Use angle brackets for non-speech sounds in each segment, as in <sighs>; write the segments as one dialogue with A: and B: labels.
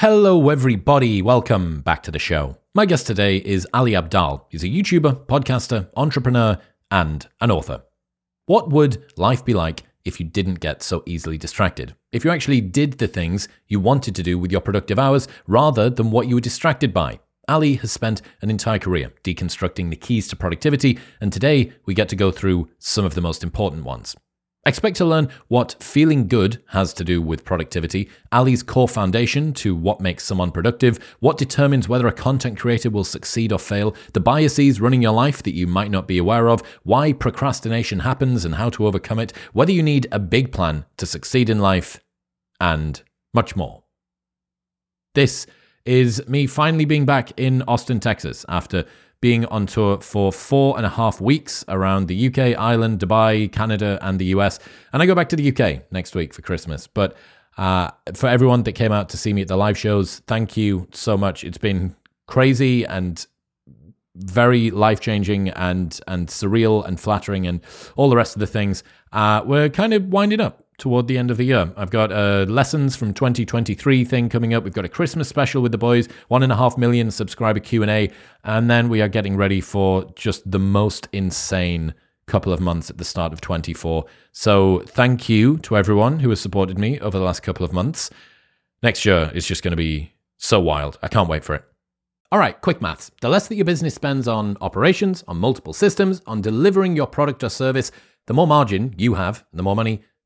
A: Hello, everybody. Welcome back to the show. My guest today is Ali Abdaal. He's a YouTuber, podcaster, entrepreneur, and an author. What would life be like if you didn't get so easily distracted? If you actually did the things you wanted to do with your productive hours rather than what you were distracted by? Ali has spent an entire career deconstructing the keys to productivity, and today we get to go through some of the most important ones. Expect to learn what feeling good has to do with productivity, Ali's core foundation to what makes someone productive, what determines whether a content creator will succeed or fail, the biases running your life that you might not be aware of, why procrastination happens and how to overcome it, whether you need a big plan to succeed in life, and much more. This is me finally being back in Austin, Texas after being on tour for four and a half weeks around the UK, Ireland, Dubai, Canada, and the US. And I go back to the UK next week for Christmas. But uh, for everyone that came out to see me at the live shows, thank you so much. It's been crazy and very life changing and and surreal and flattering and all the rest of the things. Uh, we're kind of winding up toward the end of the year. I've got a lessons from 2023 thing coming up. We've got a Christmas special with the boys, one and a half million subscriber Q and A, and then we are getting ready for just the most insane couple of months at the start of 24. So thank you to everyone who has supported me over the last couple of months. Next year is just going to be so wild. I can't wait for it. All right, quick maths. The less that your business spends on operations, on multiple systems, on delivering your product or service, the more margin you have, the more money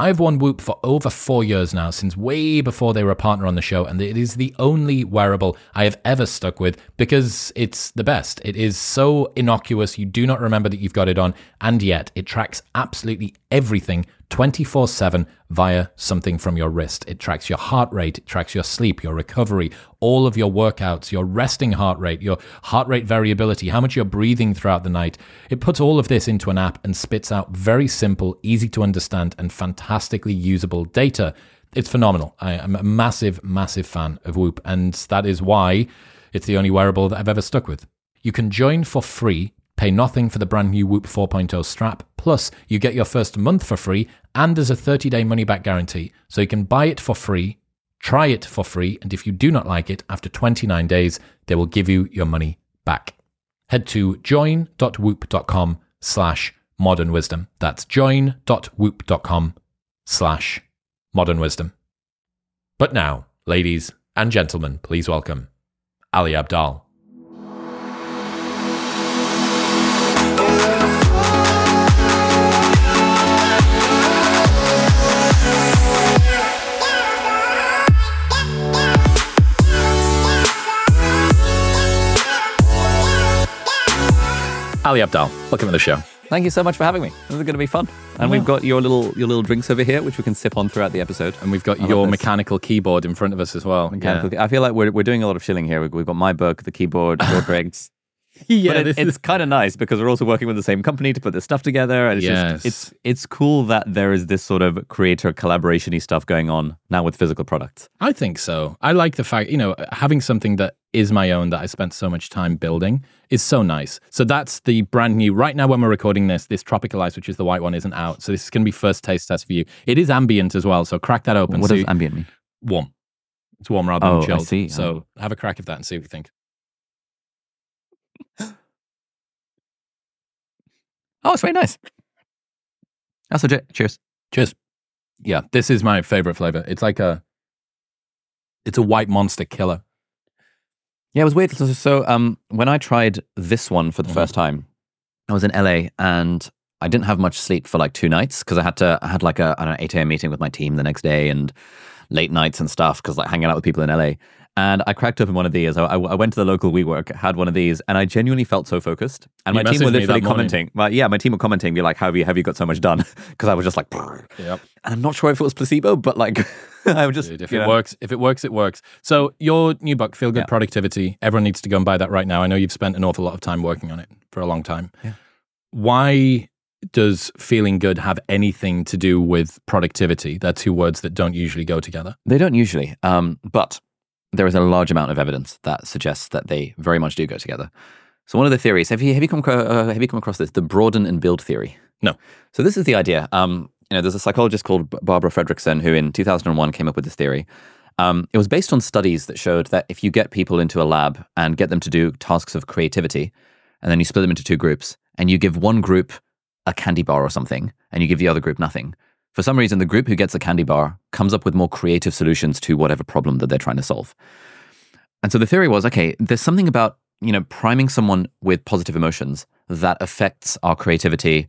A: I've worn Whoop for over four years now, since way before they were a partner on the show, and it is the only wearable I have ever stuck with because it's the best. It is so innocuous, you do not remember that you've got it on, and yet it tracks absolutely everything 24 7 via something from your wrist. It tracks your heart rate, it tracks your sleep, your recovery, all of your workouts, your resting heart rate, your heart rate variability, how much you're breathing throughout the night. It puts all of this into an app and spits out very simple, easy to understand, and fantastically usable data. It's phenomenal. I am a massive, massive fan of Whoop, and that is why it's the only wearable that I've ever stuck with. You can join for free Pay nothing for the brand new Whoop 4.0 strap. Plus, you get your first month for free, and there's a 30 day money back guarantee. So you can buy it for free, try it for free, and if you do not like it, after 29 days, they will give you your money back. Head to join.whoop.com slash modern wisdom. That's join.whoop.com slash modern wisdom. But now, ladies and gentlemen, please welcome Ali Abdaal. Ali Abdaal, welcome to the show.
B: Thank you so much for having me. This is going to be fun. And we've got your little your little drinks over here, which we can sip on throughout the episode.
A: And we've got
B: I
A: your mechanical keyboard in front of us as well.
B: Mechanical- I feel like we're, we're doing a lot of chilling here. We've, we've got my book, the keyboard, your <laughs> drinks. <laughs>
A: Yeah,
B: but it, it's
A: is-
B: kind of nice because we're also working with the same company to put this stuff together. And it's
A: Yes.
B: just, it's it's cool that there is this sort of creator collaboration-y stuff going on now with physical products.
A: I think so. I like the fact, you know, having something that is my own that I spent so much time building is so nice. So that's the brand new. Right now, when we're recording this, this Tropical Ice, which is the white one, isn't out. So this is going to be first taste test for you. It is ambient as well. So crack that open.
B: what
A: so
B: does ambient mean?
A: warm. It's warm rather
B: Oh, I
A: than chilled.
B: see.
A: So oh. have a crack of that and see what you think.
B: Oh, it's very nice. That's legit. Cheers.
A: Cheers. Yeah, this is my favorite flavor. It's like a, it's a white monster killer.
B: Yeah, it was weird. So, so um, when I tried this one for the
A: Mhm.
B: first time, I was in LA and I didn't have much sleep for like two nights because I had to. I had like a I don't know, eight a.m. meeting with my team the next day and late nights and stuff because like hanging out with people in LA. And I cracked open one of these. I, I I went to the local WeWork, had one of these, and I genuinely felt so focused. And
A: You
B: my team were literally commenting. My, yeah, my team were commenting, be like, "How have you have you got so much done?" <laughs> Because I was just like,
A: Yep.
B: and I'm not sure if it was placebo, but like <laughs> I would just
A: Dude, if it
B: know.
A: works, if it works, it works. So your new book, Feel Good
B: Yeah.
A: Productivity, everyone needs to go and buy that right now. I know you've spent an awful lot of time working on it for a long time.
B: Yeah.
A: Why does feeling good have anything to do with productivity? They're two words that don't usually go together.
B: They don't usually, um, but there is a large amount of evidence that suggests that they very much do go together. So one of the theories have you have you come across, uh, have you come across this the broaden and build theory?
A: No.
B: So this is the idea. Um, you know, there's a psychologist called Barbara Fredrickson who in 2001 came up with this theory. Um, it was based on studies that showed that if you get people into a lab and get them to do tasks of creativity, and then you split them into two groups, and you give one group a candy bar or something, and you give the other group nothing, for some reason, the group who gets a candy bar comes up with more creative solutions to whatever problem that they're trying to solve. And so the theory was okay, there's something about, you know, priming someone with positive emotions that affects our creativity.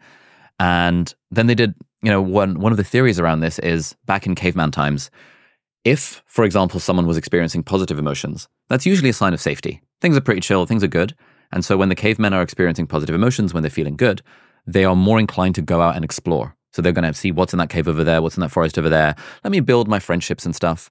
B: And then they did, you know, one, one of the theories around this is back in caveman times, if, for example, someone was experiencing positive emotions, that's usually a sign of safety. Things are pretty chill, things are good. And so when the cavemen are experiencing positive emotions, when they're feeling good, they are more inclined to go out and explore. So they're going to see what's in that cave over there, what's in that forest over there. Let me build my friendships and stuff.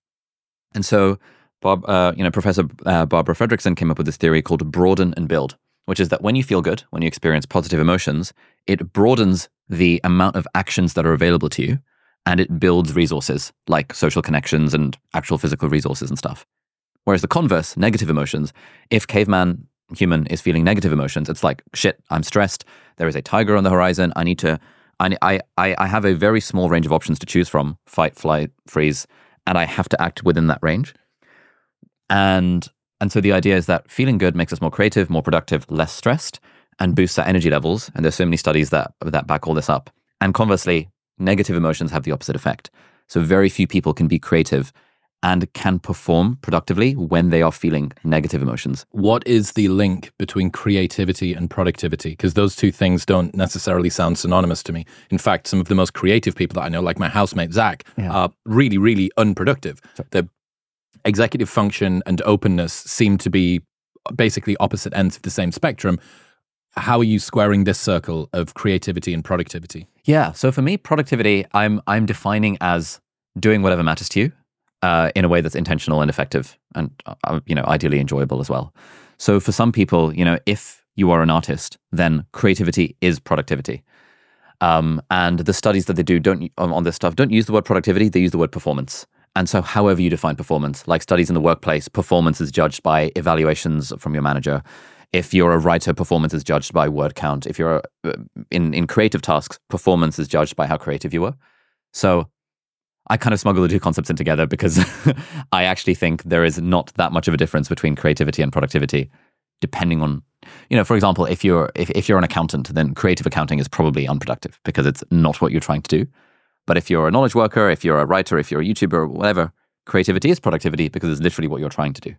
B: And so, Bob, uh, you know, Professor uh, Barbara Fredrickson came up with this theory called broaden and build, which is that when you feel good, when you experience positive emotions, it broadens the amount of actions that are available to you, and it builds resources like social connections and actual physical resources and stuff. Whereas the converse, negative emotions, if caveman human is feeling negative emotions, it's like shit. I'm stressed. There is a tiger on the horizon. I need to. I, I, I have a very small range of options to choose from fight, flight, freeze, and I have to act within that range. And and so the idea is that feeling good makes us more creative, more productive, less stressed, and boosts our energy levels. And there's so many studies that that back all this up. And conversely, negative emotions have the opposite effect. So very few people can be creative and can perform productively when they are feeling negative emotions.
A: What is the link between creativity and productivity? Because those two things don't necessarily sound synonymous to me. In fact, some of the most creative people that I know, like my housemate Zach,
B: Yeah.
A: are really, really unproductive. The executive function and openness seem to be basically opposite ends of the same spectrum. How are you squaring this circle of creativity and productivity?
B: Yeah. So for me, productivity, I'm I'm defining as doing whatever matters to you uh, in a way that's intentional and effective, and uh, you know, ideally enjoyable as well. So for some people, you know, if you are an artist, then creativity is productivity. Um, and the studies that they do don't on, on this stuff don't use the word productivity; they use the word performance. And so, however you define performance, like studies in the workplace, performance is judged by evaluations from your manager. If you're a writer, performance is judged by word count. If you're a, in in creative tasks, performance is judged by how creative you were. So, I kind of smuggle the two concepts in together because <laughs> I actually think there is not that much of a difference between creativity and productivity, depending on, you know, for example, if you're if, if you're an accountant, then creative accounting is probably unproductive because it's not what you're trying to do. But if you're a knowledge worker, if you're a writer, if you're a YouTuber, whatever, creativity is productivity because it's literally what you're trying to do.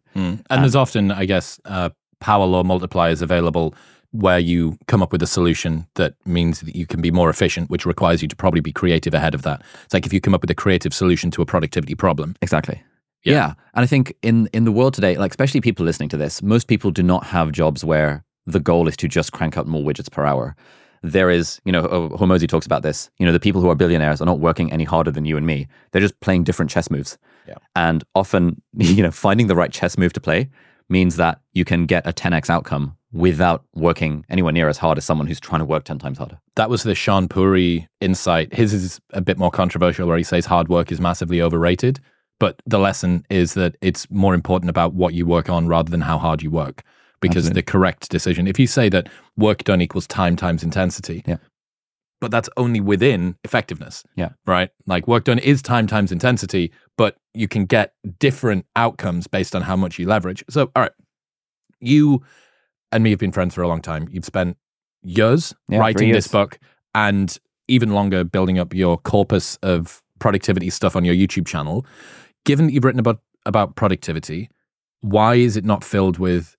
A: And there's often, I guess, uh, power law multipliers available where you come up with a solution that means that you can be more efficient, which requires you to probably be creative ahead of that. It's like if you come up with a creative solution to a productivity problem.
B: Exactly.
A: Yeah.
B: Yeah. And I think in in the world today, like especially people listening to this, most people do not have jobs where the goal is to just crank out more widgets per hour. There is, you know, uh, Hormozi talks about this. You know, the people who are billionaires are not working any harder than you and me. They're just playing different chess moves.
A: Yeah.
B: And often, <laughs> you know, finding the right chess move to play means that you can get a 10x outcome without working anywhere near as hard as someone who's trying to work 10 times harder.
A: That was the Shaan Puri insight. His is a bit more controversial, where he says hard work is massively overrated. But the lesson is that it's more important about what you work on rather than how hard you work. Because
B: Absolutely.
A: the correct decision, if you say that work done equals time times intensity,
B: Yeah.
A: but that's only within effectiveness.
B: Yeah.
A: Right? Like work done is time times intensity, but you can get different outcomes based on how much you leverage. So, all right, you and me have been friends for a long time. You've spent years
B: Yeah,
A: writing this book and even longer building up your corpus of productivity stuff on your YouTube channel. Given that you've written about about productivity, why is it not filled with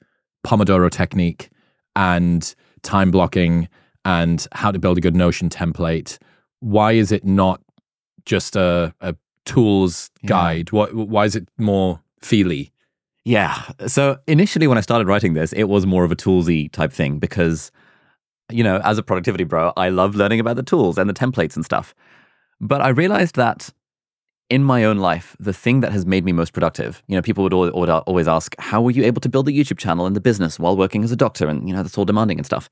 A: Pomodoro technique and time blocking and how to build a good Notion template? Why is it not just a, a tools
B: Yeah.
A: guide? What, why is it more feely?
B: Yeah. So initially, when I started writing this, it was more of a toolsy type thing because, you know, as a productivity bro, I love learning about the tools and the templates and stuff. But I realized that in my own life, the thing that has made me most productive, you know, people would always ask, how were you able to build a YouTube channel and the business while working as a doctor? And, you know, that's all demanding and stuff.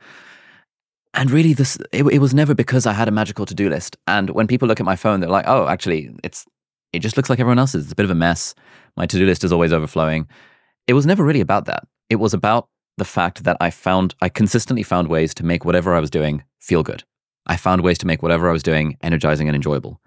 B: And really, this it, it was never because I had a magical to do list. And when people look at my phone, they're like, oh, actually, it's it just looks like everyone else's. It's a bit of a mess. My to do list is always overflowing. It was never really about that. It was about the fact that I found, I consistently found ways to make whatever I was doing feel good. I found ways to make whatever I was doing energizing and enjoyable.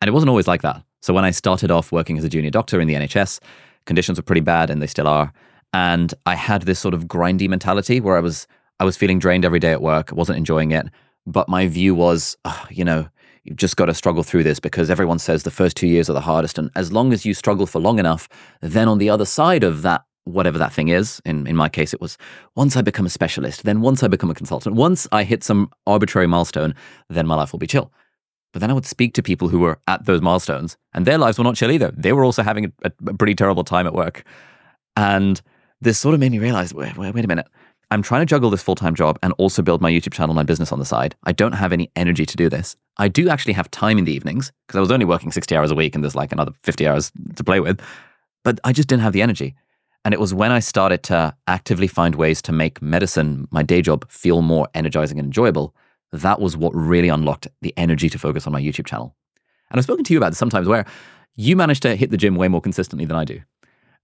B: And it wasn't always like that. So when I started off working as a junior doctor in the NHS, conditions were pretty bad and they still are. And I had this sort of grindy mentality where I was, I was feeling drained every day at work, wasn't enjoying it. But my view was, "Ugh, you know, you've just got to struggle through this because everyone says the first two years are the hardest. And as long as you struggle for long enough, then on the other side of that, whatever that thing is, in, in my case, it was once I become a specialist, then once I become a consultant, once I hit some arbitrary milestone, then my life will be chill. But then I would speak to people who were at those milestones, and their lives were not chill either. They were also having a, a pretty terrible time at work. And this sort of made me realize wait, wait, wait a minute. I'm trying to juggle this full time job and also build my YouTube channel and my business on the side. I don't have any energy to do this. I do actually have time in the evenings because I was only working 60 hours a week and there's like another 50 hours to play with. But I just didn't have the energy. And it was when I started to actively find ways to make medicine, my day job, feel more energizing and enjoyable. That was what really unlocked the energy to focus on my YouTube channel. And I've spoken to you about this sometimes where you manage to hit the gym way more consistently than I do.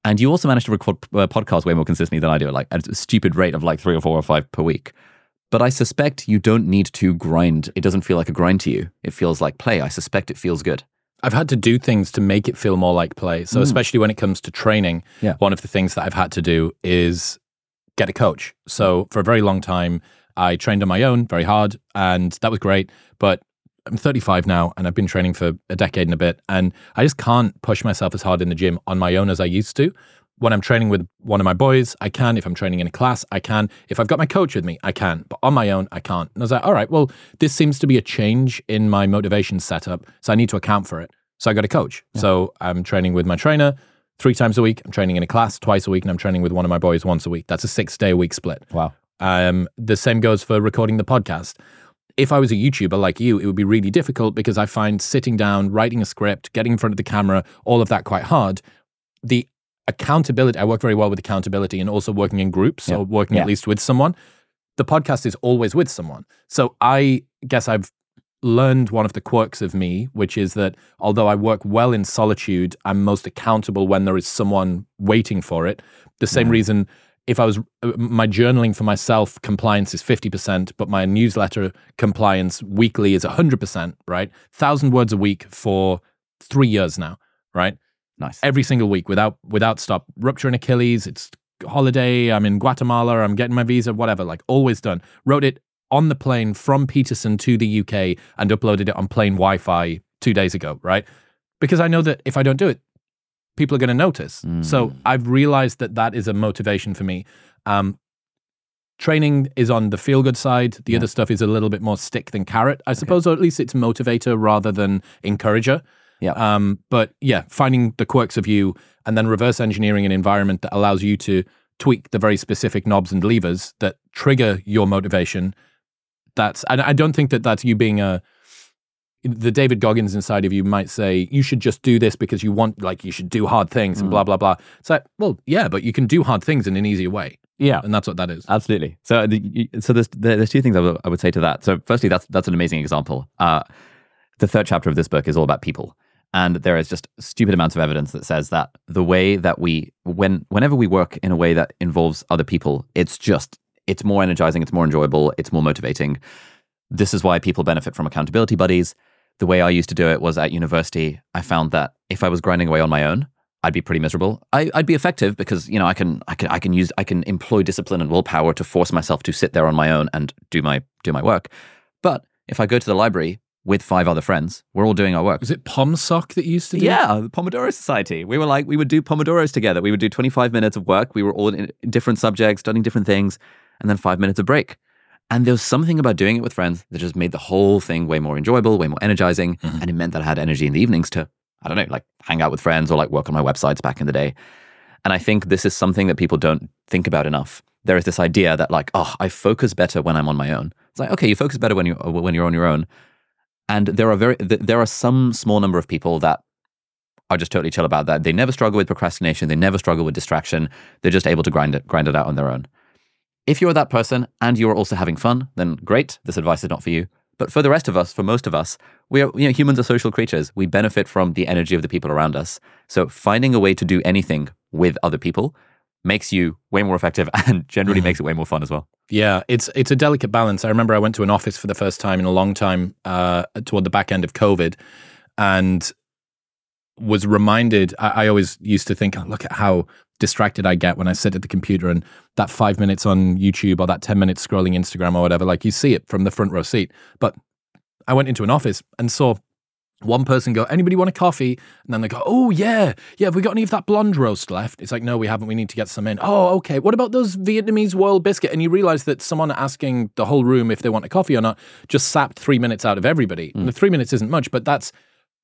B: And you also manage to record uh, podcasts way more consistently than I do, like at a stupid rate of like three or four or five per week. But I suspect you don't need to grind. It doesn't feel like a grind to you. It feels like play. I suspect it feels good.
A: I've had to do things to make it feel more like play. So, mm. especially when it comes to training,
B: Yeah.
A: one of the things that I've had to do is get a coach. So, for a very long time, I trained on my own very hard, and that was great. But I'm 35 now, and I've been training for a decade and a bit, and I just can't push myself as hard in the gym on my own as I used to. When I'm training with one of my boys, I can. If I'm training in a class, I can. If I've got my coach with me, I can. But on my own, I can't. And I was like, all right, well, this seems to be a change in my motivation setup. So I need to account for it. So I got a coach. So I'm training with my trainer three times a week. I'm training in a class twice a week, and I'm training with one of my boys once a week. That's a six day a week split.
B: Wow.
A: Um, the same goes for recording the podcast. If I was a YouTuber like you, it would be really difficult because I find sitting down, writing a script, getting in front of the camera, all of that quite hard. The accountability, I work very well with accountability and also working in groups, or working
B: Yeah.
A: at least with someone. The podcast is always with someone. So I guess I've learned one of the quirks of me, which is that although I work well in solitude, I'm most accountable when there is someone waiting for it. The same reason if I was uh, my journaling for myself compliance is 50%, but my newsletter compliance weekly is 100%, right? 1000 words a week for 3 years now, right?
B: Nice.
A: Every single week without without stop. Rupture an Achilles, it's holiday, I'm in Guatemala, I'm getting my visa, whatever, like always done. Wrote it on the plane from Peterson to the UK and uploaded it on plane Wi-Fi 2 days ago, right? Because I know that if I don't do it, people are going to notice. So I've realized that that is a motivation for me. Um, training is on the feel good side. The other stuff is a little bit more stick than carrot, I suppose, or at least it's motivator rather than encourager.
B: Yeah.
A: Um, but yeah, finding the quirks of you and then reverse engineering an environment that allows you to tweak the very specific knobs and levers that trigger your motivation. That's, and I don't think that that's you being a, the David Goggins inside of you might say you should just do this because you want like you should do hard things and blah blah blah. It's like, well, yeah, but you can do hard things in an easier way,
B: Yeah.
A: and that's what that is.
B: Absolutely. So, the, so there's there's two things I would, I would say to that. So, firstly, that's that's an amazing example. Uh, the third chapter of this book is all about people, and there is just stupid amounts of evidence that says that the way that we when whenever we work in a way that involves other people, it's just it's more energizing, it's more enjoyable, it's more motivating. This is why people benefit from accountability buddies. The way I used to do it was at university. I found that if I was grinding away on my own, I'd be pretty miserable. I, I'd be effective because you know I can I can I can use I can employ discipline and willpower to force myself to sit there on my own and do my do my work. But if I go to the library with five other friends. We're all doing our work.
A: Was it PomSoc that you used to do?
B: Yeah, the Pomodoro Society. We were like, we would do Pomodoros together. We would do 25 minutes of work. We were all in different subjects, studying different things, and then five minutes of break. And there was something about doing it with friends that just made the whole thing way more enjoyable, way more energizing.
A: Mhm.
B: And it meant that I had energy in the evenings to, I don't know, like hang out with friends or like work on my websites back in the day. And I think this is something that people don't think about enough. There is this idea that like, oh, I focus better when I'm on my own. It's like, okay, you focus better when you when you're on your own. And there are very th- there are some small number of people that are just totally chill about that. They never struggle with procrastination. They never struggle with distraction. They're just able to grind it grind it out on their own. If you're that person and you're also having fun, then great. This advice is not for you. But for the rest of us, for most of us, we are you know humans are social creatures. We benefit from the energy of the people around us. So finding a way to do anything with other people makes you way more effective <laughs> and generally
A: Mhm.
B: makes it way more fun as well.
A: Yeah, it's it's a delicate balance. I remember I went to an office for the first time in a long time uh, toward the back end of COVID, and was reminded. I, I always used to think, "Oh, look at how distracted I get when I sit at the computer, and that five minutes on YouTube or that ten minutes scrolling Instagram or whatever. Like you see it from the front row seat. But I went into an office and saw one person go, anybody want a coffee? And then they go, oh, yeah, yeah, have we got any of that blonde roast left? It's like, no, we haven't. We need to get some in. Oh, okay. What about those Vietnamese world biscuit? And you realize that someone asking the whole room if they want a coffee or not just sapped three minutes out of everybody. And the three minutes isn't much, but that's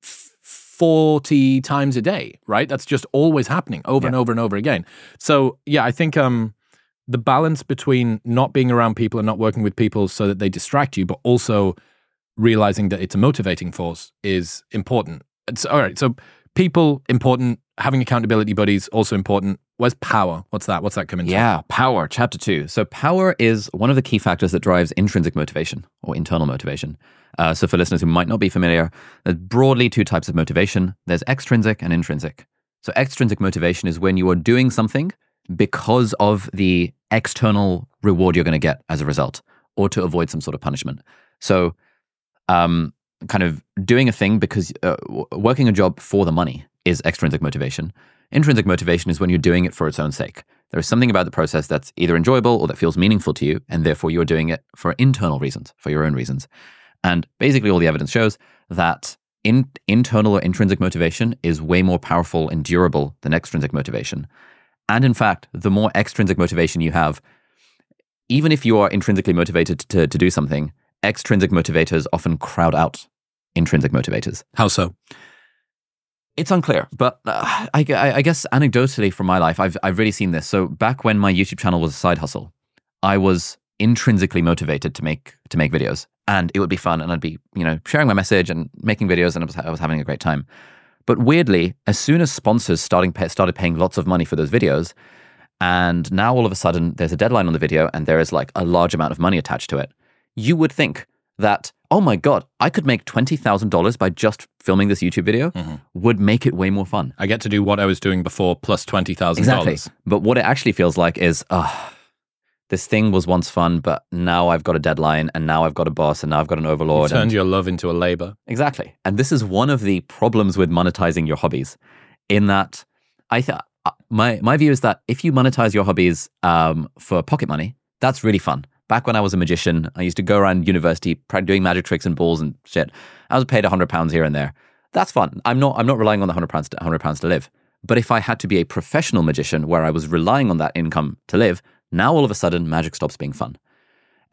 A: 40 times a day, right? That's just always happening over and over and over again. So, yeah, I think um, the balance between not being around people and not working with people so that they distract you, but also realizing that it's a motivating force is important. It's, all right, so people important, having accountability buddies also important. Where's power? What's that? What's that coming?
B: Yeah, power, chapter two. So, power is one of the key factors that drives intrinsic motivation or internal motivation. Uh, so, for listeners who might not be familiar, there's broadly two types of motivation there's extrinsic and intrinsic. So, extrinsic motivation is when you are doing something because of the external reward you're going to get as a result or to avoid some sort of punishment. So, um, kind of doing a thing because uh, working a job for the money is extrinsic motivation. Intrinsic motivation is when you're doing it for its own sake. There is something about the process that's either enjoyable or that feels meaningful to you, and therefore you're doing it for internal reasons, for your own reasons. And basically, all the evidence shows that in, internal or intrinsic motivation is way more powerful and durable than extrinsic motivation. And in fact, the more extrinsic motivation you have, even if you are intrinsically motivated to, to do something, extrinsic motivators often crowd out intrinsic motivators.
A: How so?
B: It's unclear, but uh, I, I, I guess anecdotally from my life, I've, I've really seen this. So back when my YouTube channel was a side hustle, I was intrinsically motivated to make to make videos, and it would be fun, and I'd be you know sharing my message and making videos, and I was, I was having a great time. But weirdly, as soon as sponsors starting pay, started paying lots of money for those videos, and now all of a sudden there's a deadline on the video, and there is like a large amount of money attached to it, you would think that oh my god, I could make twenty thousand dollars by just filming this YouTube video
A: Mhm.
B: would make it way more fun.
A: I get to do what I was doing before plus $20,000.
B: Exactly.
A: dollars.
B: But what it actually feels like is, oh, this thing was once fun, but now I've got a deadline and now I've got a boss and now I've got an overlord.
A: Turned
B: and-
A: your love into a labor.
B: Exactly. And this is one of the problems with monetizing your hobbies in that I th- uh, my my view is that if you monetize your hobbies um, for pocket money, that's really fun. Back when I was a magician, I used to go around university doing magic tricks and balls and shit. I was paid 100 pounds here and there. That's fun. I'm not I'm not relying on the 100 pounds 100 pounds to live. But if I had to be a professional magician where I was relying on that income to live, now all of a sudden magic stops being fun.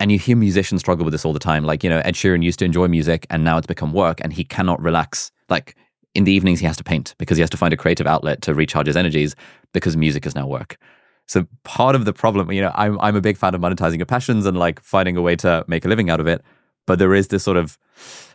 B: And you hear musicians struggle with this all the time. Like, you know, Ed Sheeran used to enjoy music and now it's become work and he cannot relax. Like in the evenings, he has to paint because he has to find a creative outlet to recharge his energies because music is now work. So part of the problem, you know, I'm, I'm a big fan of monetizing your passions and like finding a way to make a living out of it. But there is this sort of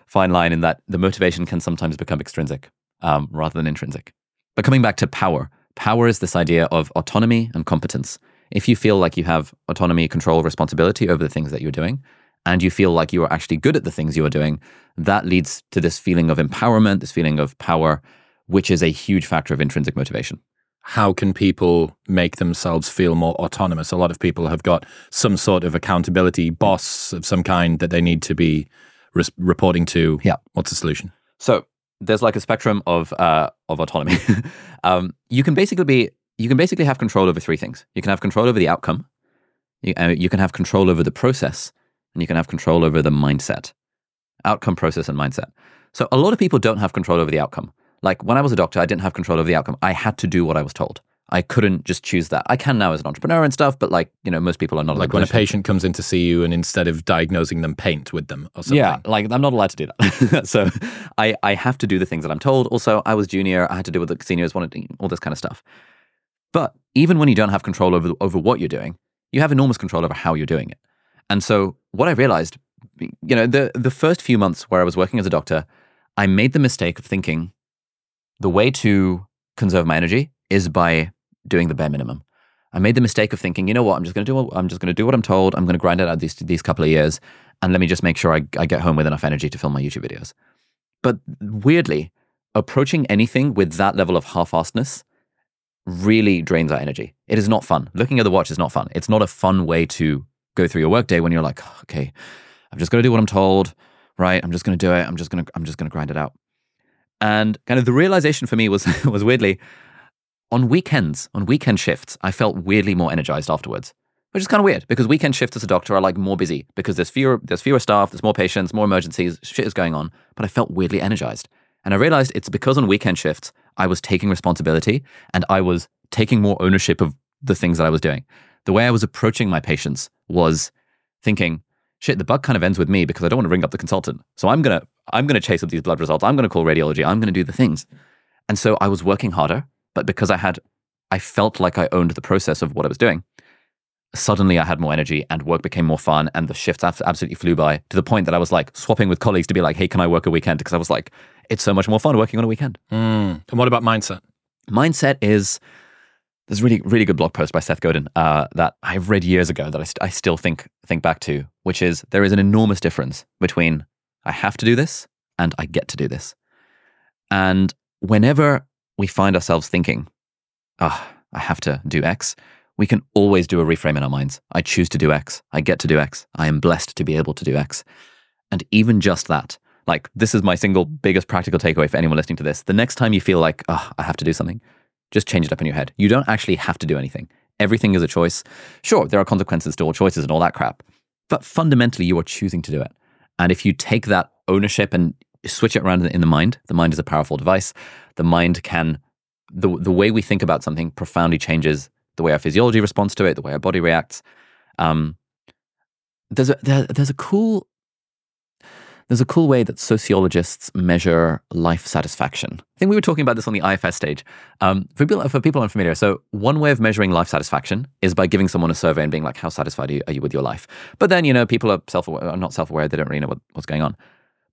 B: fine line in that the motivation can sometimes become extrinsic um, rather than intrinsic. But coming back to power, power is this idea of autonomy and competence. If you feel like you have autonomy, control, responsibility over the things that you're doing, and you feel like you are actually good at the things you are doing, that leads to this feeling of empowerment, this feeling of power, which is a huge factor of intrinsic motivation.
A: How can people make themselves feel more autonomous? A lot of people have got some sort of accountability boss of some kind that they need to be res- reporting to.
B: Yeah.
A: What's the solution?
B: So there's like a spectrum of uh, of autonomy. <laughs> um, you can basically be you can basically have control over three things. You can have control over the outcome. You, uh, you can have control over the process, and you can have control over the mindset. outcome, process, and mindset. So a lot of people don't have control over the outcome. Like when I was a doctor, I didn't have control over the outcome. I had to do what I was told. I couldn't just choose that. I can now as an entrepreneur and stuff, but like, you know, most people are not
A: like when a patient comes in to see you and instead of diagnosing them, paint with them or something.
B: Yeah, like I'm not allowed to do that. <laughs> so I, I have to do the things that I'm told. Also, I was junior. I had to do what the seniors wanted, all this kind of stuff. But even when you don't have control over, over what you're doing, you have enormous control over how you're doing it. And so what I realized, you know, the, the first few months where I was working as a doctor, I made the mistake of thinking the way to conserve my energy is by doing the bare minimum. I made the mistake of thinking, you know what, I'm just going to do what, I'm just going to do what I'm told. I'm going to grind it out these these couple of years, and let me just make sure I, I get home with enough energy to film my YouTube videos. But weirdly, approaching anything with that level of half-assedness really drains our energy. It is not fun. Looking at the watch is not fun. It's not a fun way to go through your workday when you're like, oh, okay, I'm just going to do what I'm told, right? I'm just going to do it. I'm just going to I'm just going to grind it out. And kind of the realization for me was <laughs> was weirdly on weekends, on weekend shifts, I felt weirdly more energized afterwards, which is kind of weird because weekend shifts as a doctor are like more busy because there's fewer, there's fewer staff, there's more patients, more emergencies, shit is going on. But I felt weirdly energized. And I realized it's because on weekend shifts, I was taking responsibility and I was taking more ownership of the things that I was doing. The way I was approaching my patients was thinking, shit, the bug kind of ends with me because I don't want to ring up the consultant. So I'm going to, I'm going to chase up these blood results. I'm going to call radiology. I'm going to do the things. And so I was working harder but because I had, I felt like I owned the process of what I was doing. Suddenly, I had more energy and work became more fun, and the shifts absolutely flew by to the point that I was like swapping with colleagues to be like, "Hey, can I work a weekend?" Because I was like, "It's so much more fun working on a weekend."
A: Mm. And what about mindset?
B: Mindset is there's a really really good blog post by Seth Godin uh, that I've read years ago that I, st- I still think think back to, which is there is an enormous difference between I have to do this and I get to do this. And whenever we find ourselves thinking, ah, oh, I have to do X, we can always do a reframe in our minds. I choose to do X. I get to do X. I am blessed to be able to do X. And even just that, like this is my single biggest practical takeaway for anyone listening to this. The next time you feel like, oh, I have to do something, just change it up in your head. You don't actually have to do anything. Everything is a choice. Sure, there are consequences to all choices and all that crap, but fundamentally, you are choosing to do it. And if you take that ownership and switch it around in the mind, the mind is a powerful device the mind can the the way we think about something profoundly changes the way our physiology responds to it, the way our body reacts. Um, there's a there, there's a cool there's a cool way that sociologists measure life satisfaction. I think we were talking about this on the IFS stage. Um, for people for people unfamiliar, so one way of measuring life satisfaction is by giving someone a survey and being like, "How satisfied are you, are you with your life?" But then you know people are self are not self aware; they don't really know what, what's going on.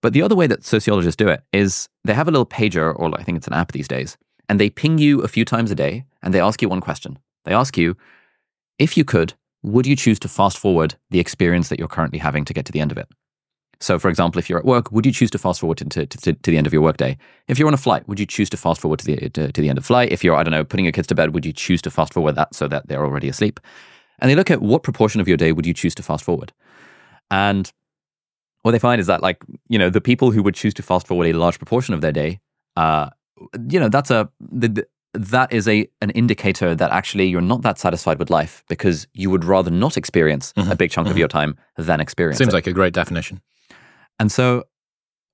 B: But the other way that sociologists do it is they have a little pager, or I think it's an app these days, and they ping you a few times a day and they ask you one question. They ask you, if you could, would you choose to fast forward the experience that you're currently having to get to the end of it? So, for example, if you're at work, would you choose to fast forward to, to, to, to the end of your workday? If you're on a flight, would you choose to fast forward to the, to, to the end of the flight? If you're, I don't know, putting your kids to bed, would you choose to fast forward that so that they're already asleep? And they look at what proportion of your day would you choose to fast forward? And what they find is that like you know the people who would choose to fast forward a large proportion of their day uh you know that's a the, that is a an indicator that actually you're not that satisfied with life because you would rather not experience mm-hmm. a big chunk mm-hmm. of your time than experience
A: seems
B: it.
A: like a great definition
B: and so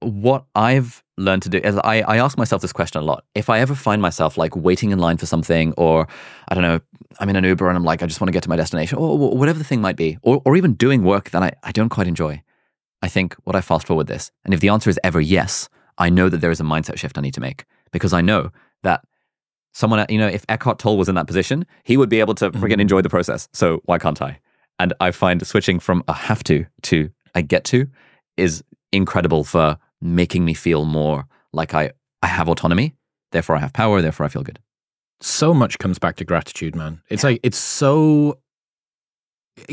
B: what i've learned to do is I, I ask myself this question a lot if i ever find myself like waiting in line for something or i don't know i'm in an uber and i'm like i just want to get to my destination or, or whatever the thing might be or, or even doing work that I, I don't quite enjoy I think, would I fast forward this? And if the answer is ever yes, I know that there is a mindset shift I need to make because I know that someone, you know, if Eckhart Tolle was in that position, he would be able to friggin' mm-hmm. enjoy the process. So why can't I? And I find switching from a have to to I get to is incredible for making me feel more like I, I have autonomy. Therefore, I have power. Therefore, I feel good.
A: So much comes back to gratitude, man. It's yeah. like, it's so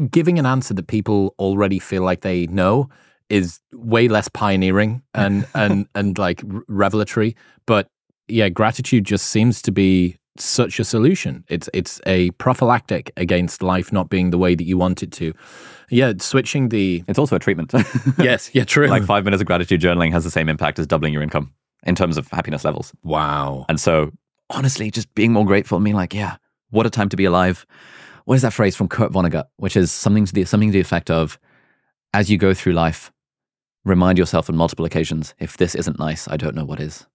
A: giving an answer that people already feel like they know is way less pioneering and <laughs> and and like revelatory but yeah gratitude just seems to be such a solution. It's it's a prophylactic against life not being the way that you want it to. Yeah switching the
B: it's also a treatment. <laughs>
A: Yes yeah true.
B: Like 5 minutes of gratitude journaling has the same impact as doubling your income in terms of happiness levels.
A: Wow.
B: And so honestly just being more grateful and being like yeah what a time to be alive. What is that phrase from Kurt Vonnegut which is something to the something to the effect of as you go through life remind yourself on multiple occasions if this isn't nice, I don't know what is.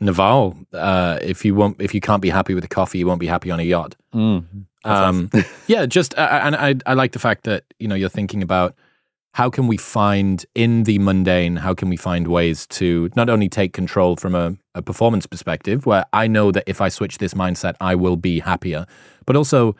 A: Naval, uh, if you won't, if you can't be happy with a coffee, you won't be happy on a yacht.
B: Mm.
A: Um, <laughs> yeah, just uh, and I I like the fact that you know you're thinking about how can we find in the mundane, how can we find ways to not only take control from a, a performance perspective, where I know that if I switch this mindset, I will be happier, but also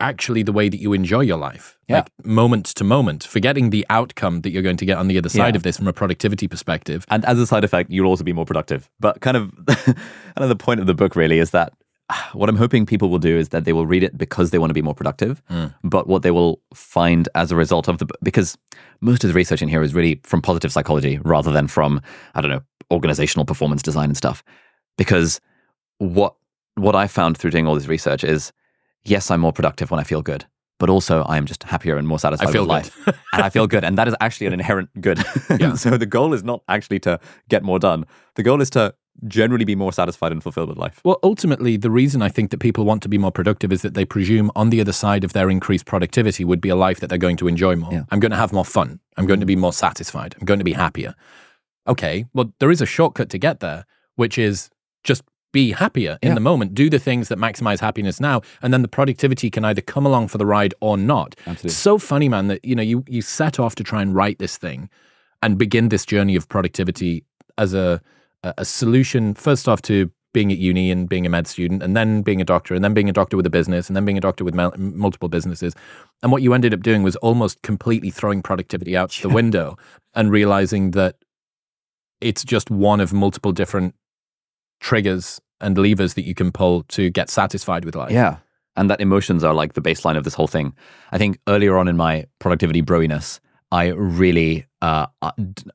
A: actually the way that you enjoy your life,
B: Yeah.
A: like moment to moment, forgetting the outcome that you're going to get on the other side
B: Yeah.
A: of this from a productivity perspective.
B: And as a side effect, you'll also be more productive. But kind of, <laughs> the point of the book really is that <sighs> what I'm hoping people will do is that they will read it because they want to be more productive. Mm. But what they will find as a result of the because most of the research in here is really from positive psychology rather than from, I don't know, organizational performance design and stuff. Because what what I found through doing all this research is, yes, I'm more productive when I feel good. But also, I am just happier and more satisfied
A: feel
B: with life, <laughs> and I feel good, and that is actually an inherent good.
A: Yeah. <laughs>
B: so the goal is not actually to get more done. The goal is to generally be more satisfied and fulfilled with life.
A: Well, ultimately, the reason I think that people want to be more productive is that they presume on the other side of their increased productivity would be a life that they're going to enjoy more.
B: Yeah.
A: I'm going to have more fun. I'm going to be more satisfied. I'm going to be happier. Okay, well, there is a shortcut to get there, which is just be happier in
B: Yeah.
A: the moment. Do the things that maximize happiness now, and then the productivity can either come along for the ride or not.
B: Absolutely.
A: It's so funny, man, that you know you you set off to try and write this thing and begin this journey of productivity as a a, solution first off to being at uni and being a med student and then being a doctor and then being a doctor with a business and then being a doctor with mul- multiple businesses and what you ended up doing was almost completely throwing productivity out the window and realizing that it's just one of multiple different triggers and levers that you can pull to get satisfied with life
B: Yeah. And that emotions are like the baseline of this whole thing. I think earlier on in my productivity broiness, I really uh, uh,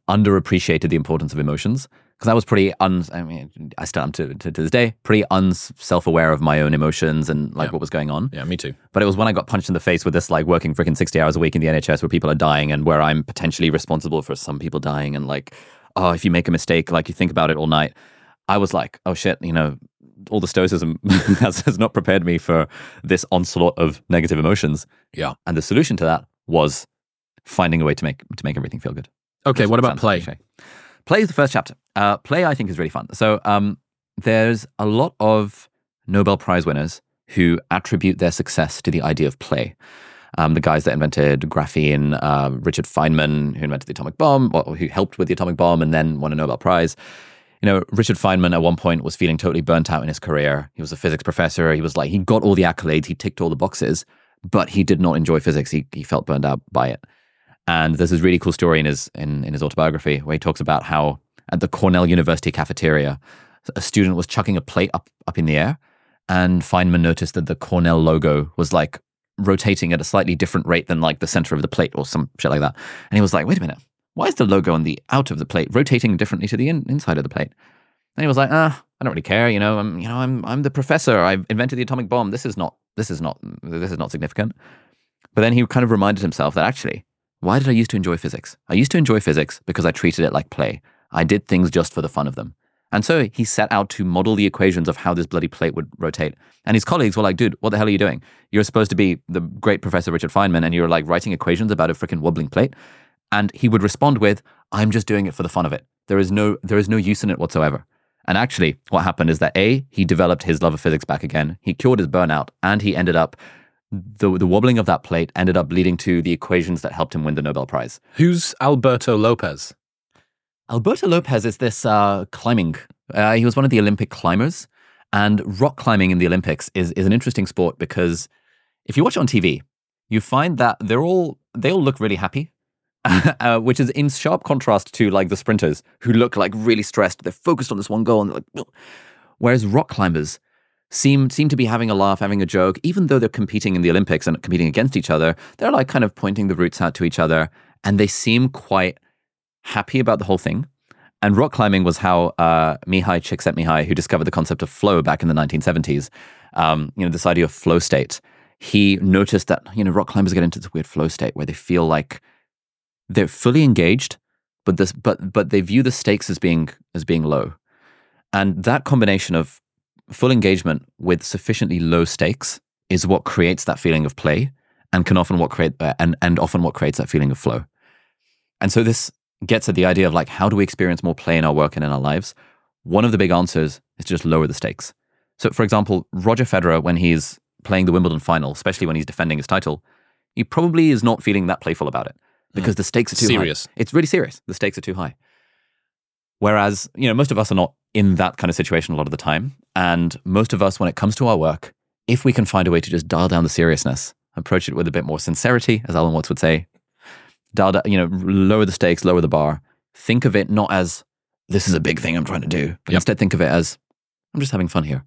B: underappreciated the importance of emotions because I was pretty un. I mean, I still am to, to, to this day pretty unself aware of my own emotions and like
A: Yeah.
B: what was going on.
A: yeah me too
B: But it was when I got punched in the face with this, like working freaking 60 hours a week in the NHS where people are dying and where I'm potentially responsible for some people dying. And like, oh, if you make a mistake, like you think about it all night. I was like, oh shit, you know, all the stoicism <laughs> has, has not prepared me for this onslaught of negative emotions.
A: yeah
B: And the solution to that was finding a way to make to make everything feel good.
A: okay what about play
B: cliche. Play is the first chapter. Uh, play, I think, is really fun. So um, there's a lot of Nobel Prize winners who attribute their success to the idea of play. Um, the guys that invented graphene, uh, Richard Feynman, who invented the atomic bomb, or who helped with the atomic bomb and then won a Nobel Prize. You know, Richard Feynman at one point was feeling totally burnt out in his career. He was a physics professor. He was like, he got all the accolades, he ticked all the boxes, but he did not enjoy physics. He, he felt burned out by it. And there's this really cool story in his in, in his autobiography where he talks about how at the Cornell University cafeteria, a student was chucking a plate up up in the air, and Feynman noticed that the Cornell logo was like rotating at a slightly different rate than like the center of the plate or some shit like that. And he was like, "Wait a minute, why is the logo on the out of the plate rotating differently to the in, inside of the plate?" And he was like, "Ah, I don't really care. You know, I'm you know I'm I'm the professor. I've invented the atomic bomb. This is not this is not this is not significant." But then he kind of reminded himself that actually, why did I used to enjoy physics? I used to enjoy physics because I treated it like play. I did things just for the fun of them. And so he set out to model the equations of how this bloody plate would rotate. And his colleagues were like, dude, what the hell are you doing? You're supposed to be the great Professor Richard Feynman and you're like writing equations about a freaking wobbling plate. And he would respond with, I'm just doing it for the fun of it. There is no there is no use in it whatsoever. And actually, what happened is that A, he developed his love of physics back again. He cured his burnout and he ended up the, the wobbling of that plate ended up leading to the equations that helped him win the Nobel Prize.
A: who's alberto lopez
B: Alberto Lopez is this uh, climbing. Uh, he was one of the Olympic climbers, and rock climbing in the Olympics is is an interesting sport because if you watch it on TV, you find that they're all they all look really happy, <laughs> uh, which is in sharp contrast to like the sprinters who look like really stressed. They're focused on this one goal, and like, "Ugh." whereas rock climbers seem seem to be having a laugh, having a joke, even though they're competing in the Olympics and competing against each other. They're like kind of pointing the routes out to each other, and they seem quite happy about the whole thing. And rock climbing was how uh, Mihaly Csikszentmihalyi, who discovered the concept of flow back in the 1970s, um, you know, this idea of flow state, he noticed that, you know, rock climbers get into this weird flow state where they feel like they're fully engaged, but this, but, but they view the stakes as being, as being low. And that combination of full engagement with sufficiently low stakes is what creates that feeling of play and can often what create, uh, and, and often what creates that feeling of flow. And so this gets at the idea of like, how do we experience more play in our work and in our lives? One of the big answers is to just lower the stakes. So, for example, Roger Federer, when he's playing the Wimbledon final, especially when he's defending his title, he probably is not feeling that playful about it because mm. the stakes are too
A: Serious.
B: high. It's really serious. The stakes are too high. Whereas, you know, most of us are not in that kind of situation a lot of the time. And most of us, when it comes to our work, if we can find a way to just dial down the seriousness, approach it with a bit more sincerity, as Alan Watts would say, dial down, you know, lower the stakes, lower the bar. Think of it not as this is a big thing I'm trying to do, but
A: Yep.
B: instead think of it as I'm just having fun here.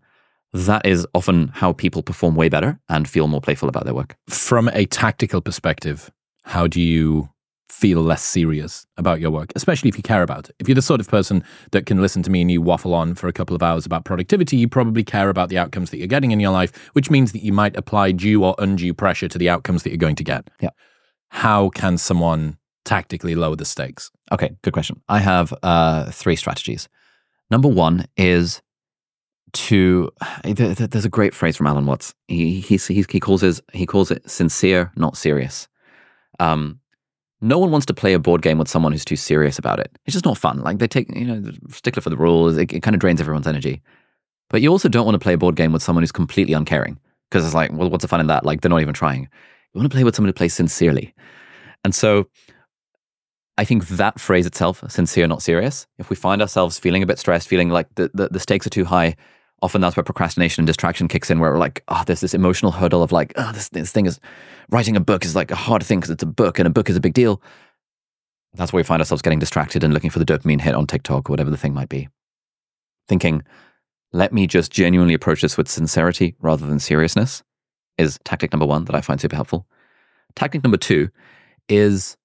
B: That is often how people perform way better and feel more playful about their work.
A: From a tactical perspective, how do you feel less serious about your work, especially if you care about it? If you're the sort of person that can listen to me and you waffle on for a couple of hours about productivity, you probably care about the outcomes that you're getting in your life, which means that you might apply due or undue pressure to the outcomes that you're going to get.
B: Yeah.
A: How can someone tactically lower the stakes?
B: Okay, good question. I have uh, three strategies. Number one is to <sighs> th- th- there's a great phrase from Alan Watts. He he he, he calls his he calls it sincere, not serious. Um, no one wants to play a board game with someone who's too serious about it. It's just not fun. Like they take you know stickler for the rules. It, it kind of drains everyone's energy. But you also don't want to play a board game with someone who's completely uncaring because it's like, well, what's the fun in that? Like they're not even trying. You want to play with someone who plays sincerely, and so I think that phrase itself, sincere, not serious, if we find ourselves feeling a bit stressed, feeling like the, the, the stakes are too high, often that's where procrastination and distraction kicks in, where we're like, oh, there's this emotional hurdle of like, oh, this, this thing is, writing a book is like a hard thing because it's a book and a book is a big deal. That's where we find ourselves getting distracted and looking for the dopamine hit on TikTok or whatever the thing might be. Thinking, let me just genuinely approach this with sincerity rather than seriousness is tactic number one that I find super helpful. Tactic number two is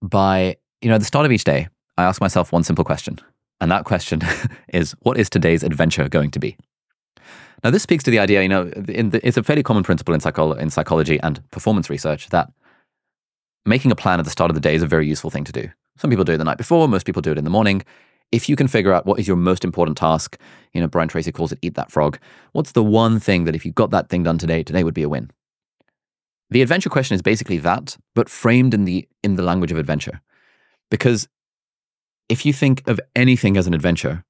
B: by, you know, at the start of each day, I ask myself one simple question. And that question <laughs> is, what is today's adventure going to be? Now, this speaks to the idea, you know, the, it's a fairly common principle in, psycholo- in psychology and performance research that making a plan at the start of the day is a very useful thing to do. Some people do it the night before, most people do it in the morning. If you can figure out what is your most important task, you know, Brian Tracy calls it eat that frog. What's the one thing that if you got that thing done today, today would be a win? The adventure question is basically that, but framed in the in the language of adventure. Because if you think of anything as an adventure,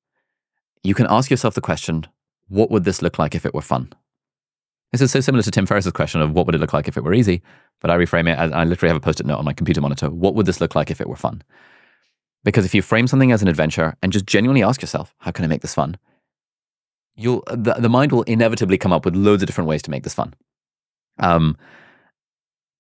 B: you can ask yourself the question, what would this look like if it were fun? This is so similar to Tim Ferriss's question of what would it look like if it were easy, but I reframe it as I literally have a post-it note on my computer monitor. What would this look like if it were fun? Because if you frame something as an adventure and just genuinely ask yourself, how can I make this fun? You'll the, the mind will inevitably come up with loads of different ways to make this fun. Um,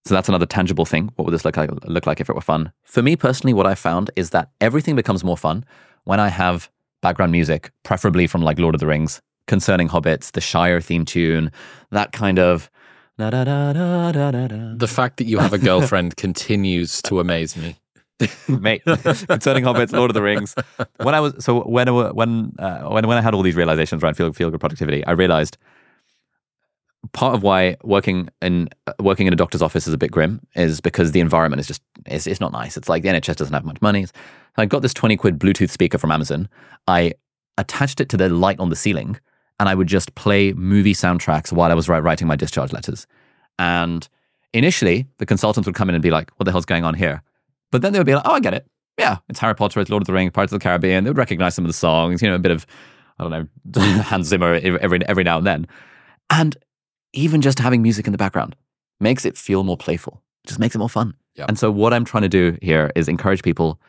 B: so that's another tangible thing. What would this look like, look like if it were fun? For me personally, what I found is that everything becomes more fun when I have background music, preferably from like Lord of the Rings, concerning hobbits, the Shire theme tune, that kind of. da da da.
A: The fact that you have a girlfriend <laughs> continues to amaze me. <laughs>
B: mate. Concerning Hobbits, Lord of the Rings. When I was so when when uh, when when I had all these realizations around feel feel good productivity, I realized part of why working in uh, working in a doctor's office is a bit grim is because the environment is just it's, it's not nice. It's like the NHS doesn't have much money. I got this twenty quid Bluetooth speaker from Amazon. I attached it to the light on the ceiling, and I would just play movie soundtracks while I was writing my discharge letters. And initially, the consultants would come in and be like, "What the hell's going on here?" But then they would be like, "Oh, I get it. Yeah, it's Harry Potter, it's Lord of the Rings, Pirates of the Caribbean." They would recognize some of the songs, you know, a bit of I don't know <laughs> Hans Zimmer every every now and then, and even just having music in the background makes it feel more playful. Just makes it more fun.
A: Yeah.
B: And so what I'm trying to do here is encourage people.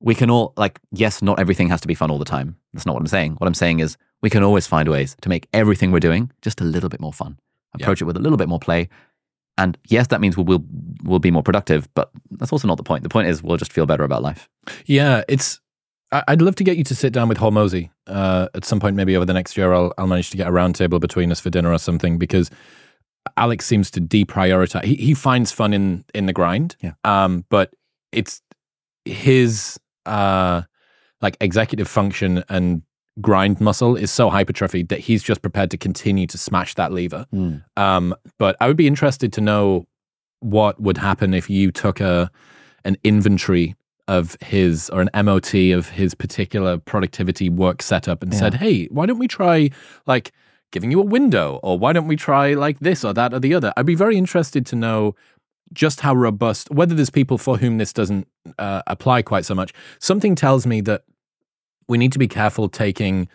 B: We can all like, yes, not everything has to be fun all the time. That's not what I'm saying. What I'm saying is we can always find ways to make everything we're doing just a little bit more fun.
A: Yeah.
B: Approach it with a little bit more play. And yes, that means we'll, we'll we'll be more productive, but that's also not the point. The point is we'll just feel better about life.
A: Yeah, it's. I'd love to get you to sit down with Hormozi uh, at some point, maybe over the next year. I'll, I'll manage to get a roundtable between us for dinner or something because Alex seems to deprioritize. He, he finds fun in in the grind,
B: Yeah.
A: um, but it's his uh, like executive function and grind muscle is so hypertrophied that he's just prepared to continue to smash that lever. Um, but I would be interested to know what would happen if you took a an inventory of his or an MOT of his particular productivity work setup and said, "Hey, why don't we try like giving you a window or why don't we try like this or that or the other?" I'd be very interested to know just how robust, whether there's people for whom this doesn't uh, apply quite so much, something tells me that we need to be careful taking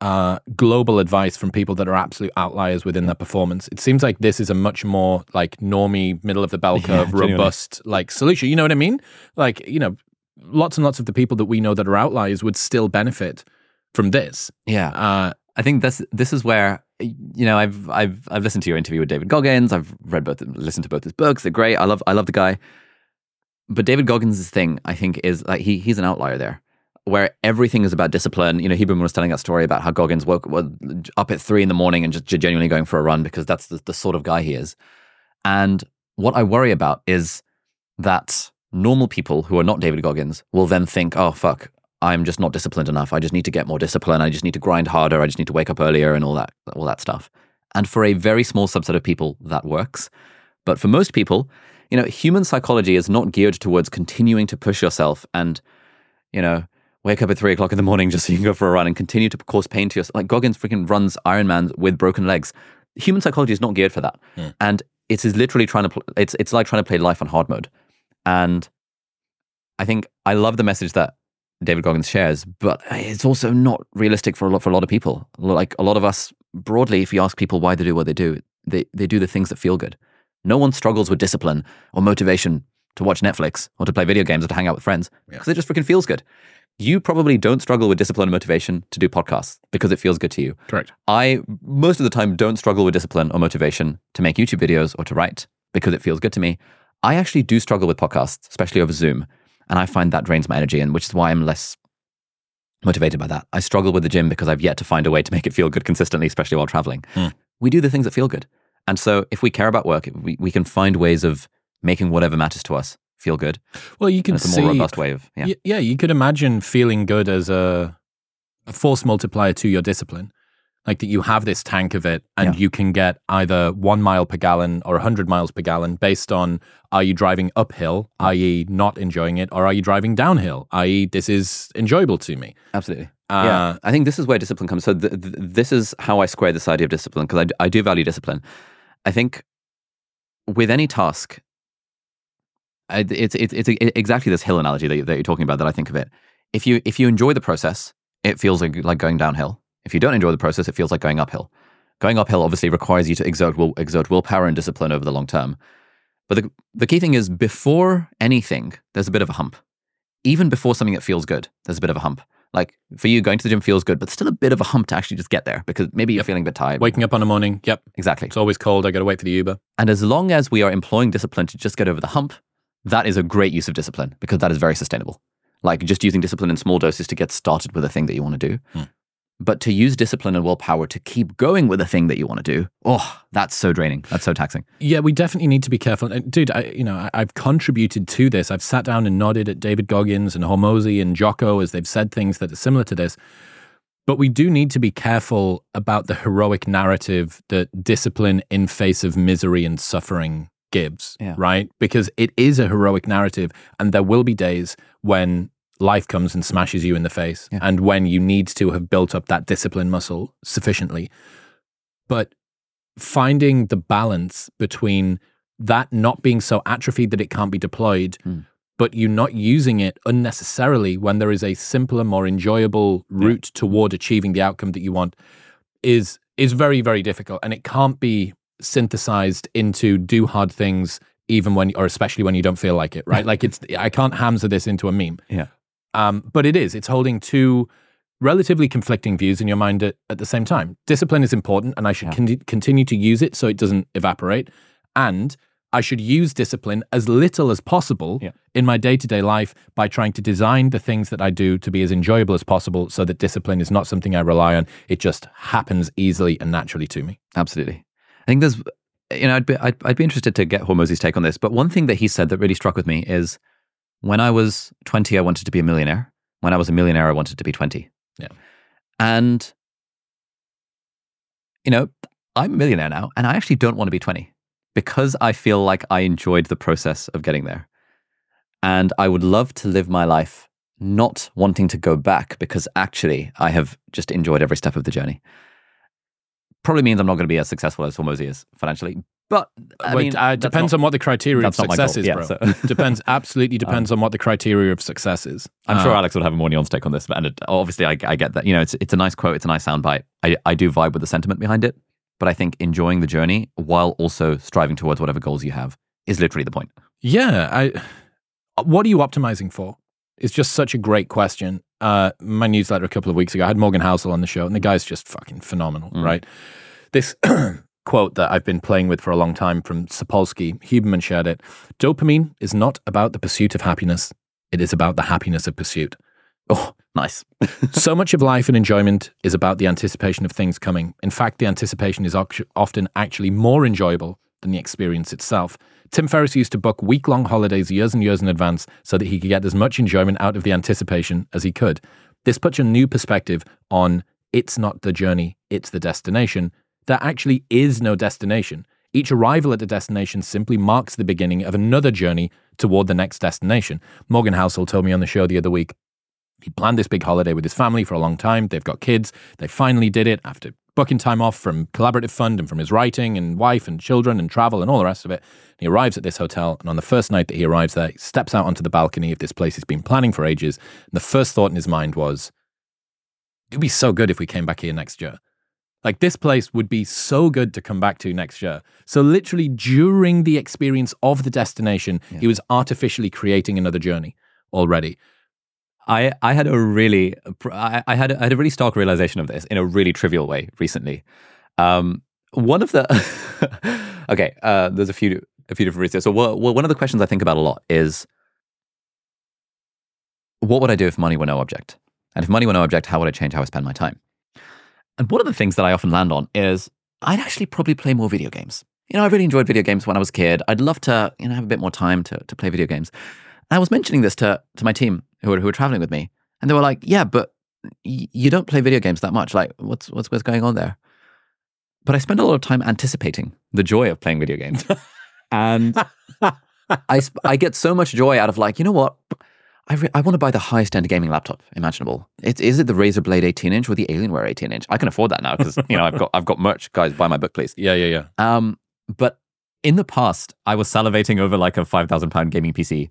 A: uh, global advice from people that are absolute outliers within their performance. It seems like this is a much more like normie, middle of the bell <laughs> curve,
B: Yeah,
A: robust like solution. You know what I mean? Like, you know, lots and lots of the people that we know that are outliers would still benefit from this.
B: Yeah.
A: Uh,
B: I think this this is where you know I've I've I've listened to your interview with David Goggins. I've read both, listened to both his books. They're great. I love I love the guy. But David Goggins' thing, I think, is like he he's an outlier there, where everything is about discipline. You know, Huberman was telling that story about how Goggins woke up at three in the morning and just genuinely going for a run because that's the, the sort of guy he is. And what I worry about is that normal people who are not David Goggins will then think, oh fuck, I'm just not disciplined enough. I just need to get more discipline. I just need to grind harder. I just need to wake up earlier and all that all that stuff. And for a very small subset of people, that works. But for most people, you know, human psychology is not geared towards continuing to push yourself and, you know, wake up at three o'clock in the morning just <laughs> so you can go for a run and continue to cause pain to yourself. Like Goggins freaking runs Ironman with broken legs. Human psychology is not geared for that. Hmm. And it is literally trying to, pl- it's, it's like trying to play life on hard mode. And I think I love the message that David Goggins shares, but it's also not realistic for a lot for a lot of people. Like a lot of us broadly, if you ask people why they do what they do, they, they do the things that feel good. No one struggles with discipline or motivation to watch Netflix or to play video games or to hang out with friends because it just freaking feels good. You probably don't struggle with discipline and motivation to do podcasts because it feels good to you.
A: correct.
B: I most of the time don't struggle with discipline or motivation to make YouTube videos or to write because it feels good to me. I actually do struggle with podcasts, especially over Zoom, and I find that drains my energy, and which is why I'm less motivated by that. I struggle with the gym because I've yet to find a way to make it feel good consistently, especially while traveling.
A: Hmm.
B: We do the things that feel good, and so if we care about work, we, we can find ways of making whatever matters to us feel good.
A: Well, you can
B: it's a
A: see,
B: more robust way of yeah.
A: Yeah, you could imagine feeling good as a, a force multiplier to your discipline. Like that you have this tank of it and
B: Yeah.
A: you can get either one mile per gallon or 100 miles per gallon based on are you driving uphill, i.e., not enjoying it, or are you driving downhill, i.e., this is enjoyable to me.
B: Absolutely.
A: Uh,
B: yeah, I think this is where discipline comes. So th- th- this is how I square this idea of discipline because I, d- I do value discipline. I think with any task, I, it's it's it's exactly this hill analogy that, you, that you're talking about that I think of it. If you if you enjoy the process, it feels like like going downhill. If you don't enjoy the process, it feels like going uphill. Going uphill obviously requires you to exert will exert willpower and discipline over the long term. But the the key thing is before anything, there's a bit of a hump. Even before something that feels good, there's a bit of a hump. Like for you, going to the gym feels good, but still a bit of a hump to actually just get there because maybe you're feeling a bit tired.
A: Waking up on a morning, yep,
B: Exactly.
A: it's always cold. I got to wait for the Uber.
B: And as long as we are employing discipline to just get over the hump, that is a great use of discipline because that is very sustainable. Like just using discipline in small doses to get started with a thing that you want to do.
A: Hmm.
B: But to use discipline and willpower to keep going with a thing that you want to do, oh, that's so draining. That's so taxing.
A: Yeah, we definitely need to be careful. Dude, I, you know, I, I've contributed to this. I've sat down and nodded at David Goggins and Hormozi and Jocko as they've said things that are similar to this. But we do need to be careful about the heroic narrative that discipline in face of misery and suffering gives,
B: Yeah.
A: right? Because it is a heroic narrative, and there will be days when life comes and smashes you in the face,
B: Yeah.
A: and when you need to have built up that discipline muscle sufficiently. But finding the balance between that not being so atrophied that it can't be deployed,
B: Mm.
A: but you not using it unnecessarily when there is a simpler, more enjoyable route toward achieving the outcome that you want is is very, very difficult. And it can't be synthesized into do hard things even when or especially when you don't feel like it, right? like it's I can't hamster this into a meme.
B: Yeah.
A: Um, but it is. It's holding two relatively conflicting views in your mind at, at the same time. Discipline is important, and I should
B: Yeah.
A: con- continue to use it so it doesn't evaporate. And I should use discipline as little as possible
B: Yeah.
A: in my day to day life by trying to design the things that I do to be as enjoyable as possible so that discipline is not something I rely on. It just happens easily and naturally to me.
B: Absolutely. I think there's, you know, I'd be, I'd, I'd be interested to get Hormozi's take on this. But one thing that he said that really struck with me is when I was 20, I wanted to be a millionaire. When I was a millionaire, I wanted to be 20.
A: Yeah.
B: And, you know, I'm a millionaire now, and I actually don't want to be 20 because I feel like I enjoyed the process of getting there. And I would love to live my life not wanting to go back because actually I have just enjoyed every step of the journey probably means I'm not going to be as successful as Hormozi is financially. But I
A: Well,
B: mean,
A: uh, depends
B: not-
A: on what the criteria of
B: that's not my
A: success is,
B: Yeah,
A: bro.
B: so- Um,
A: depends <laughs> absolutely depends on what the criteria of success is.
B: I'm
A: Uh,
B: sure Alex would have a more nuanced take on this, but and it, obviously, I, I get that. You know, it's it's a nice quote, it's a nice soundbite. I I do vibe with the sentiment behind it, but I think enjoying the journey while also striving towards whatever goals you have is literally the point.
A: Yeah, I. What are you optimizing for? It's just such a great question. Uh, my newsletter a couple of weeks ago, I had Morgan Housel on the show, and the guy's just fucking phenomenal,
B: Mm.
A: right? This <clears throat> quote that I've been playing with for a long time from Sapolsky, Huberman shared it. Dopamine is not about the pursuit of happiness; it is about the happiness of pursuit.
B: Oh, nice. <laughs>
A: so much of life and enjoyment is about the anticipation of things coming. In fact, the anticipation is often actually more enjoyable than the experience itself. Tim Ferriss used to book week long holidays years and years in advance so that he could get as much enjoyment out of the anticipation as he could. This puts a new perspective on it's not the journey, it's the destination. There actually is no destination. Each arrival at the destination simply marks the beginning of another journey toward the next destination. Morgan Housel told me on the show the other week he planned this big holiday with his family for a long time. They've got kids. They finally did it after booking time off from Collaborative Fund and from his writing and wife and children and travel and all the rest of it. He arrives at this hotel, and on the first night that he arrives there, he steps out onto the balcony of this place he's been planning for ages. And the first thought in his mind was, it'd be so good if we came back here next year. Like this place would be so good to come back to next year. So literally during the experience of the destination, he was artificially creating another journey already.
B: I, I had a really I, I had a, I had a really stark realization of this in a really trivial way recently. Um, one of the <laughs> okay, uh, there's a few a few different reasons. So one of the questions I think about a lot is what would I do if money were no object? And if money were no object, how would I change how I spend my time? And one of the things that I often land on is I'd actually probably play more video games. You know, I really enjoyed video games when I was a kid. I'd love to, you know, have a bit more time to, to play video games. And I was mentioning this to, to my team who were, who were traveling with me. And they were like, yeah, but y- you don't play video games that much. Like, what's, what's, what's going on there? But I spend a lot of time anticipating the joy of playing video games. <laughs> and I, sp- I get so much joy out of like, you know what? I, re- I want to buy the highest end gaming laptop imaginable. It, is it the Razer Blade 18 inch or the Alienware 18 inch? I can afford that now because you know I've got I've got merch. Guys, buy my book, please.
A: Yeah, yeah, yeah.
B: Um, but in the past, I was salivating over like a five thousand pound gaming PC,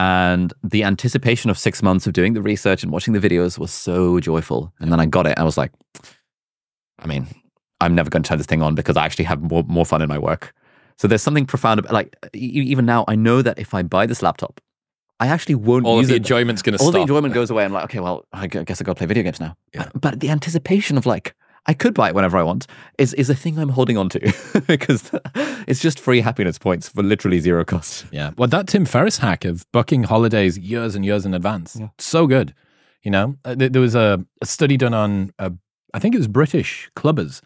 B: and the anticipation of six months of doing the research and watching the videos was so joyful. And then I got it, and I was like, I mean, I'm never going to turn this thing on because I actually have more more fun in my work. So there's something profound about like even now I know that if I buy this laptop, I actually won't
A: All of
B: use
A: the
B: it.
A: enjoyment's going to
B: All
A: stop.
B: the enjoyment goes away. I'm like, okay, well, I guess I got to play video games now.
A: Yeah.
B: But the anticipation of like, I could buy it whenever I want is is a thing I'm holding on to <laughs> because it's just free happiness points for literally zero cost.
A: Yeah. Well, that Tim Ferriss hack of booking holidays years and years in advance,
B: Yeah.
A: so good. You know, Uh, there was a, a study done on, uh, I think it was British clubbers.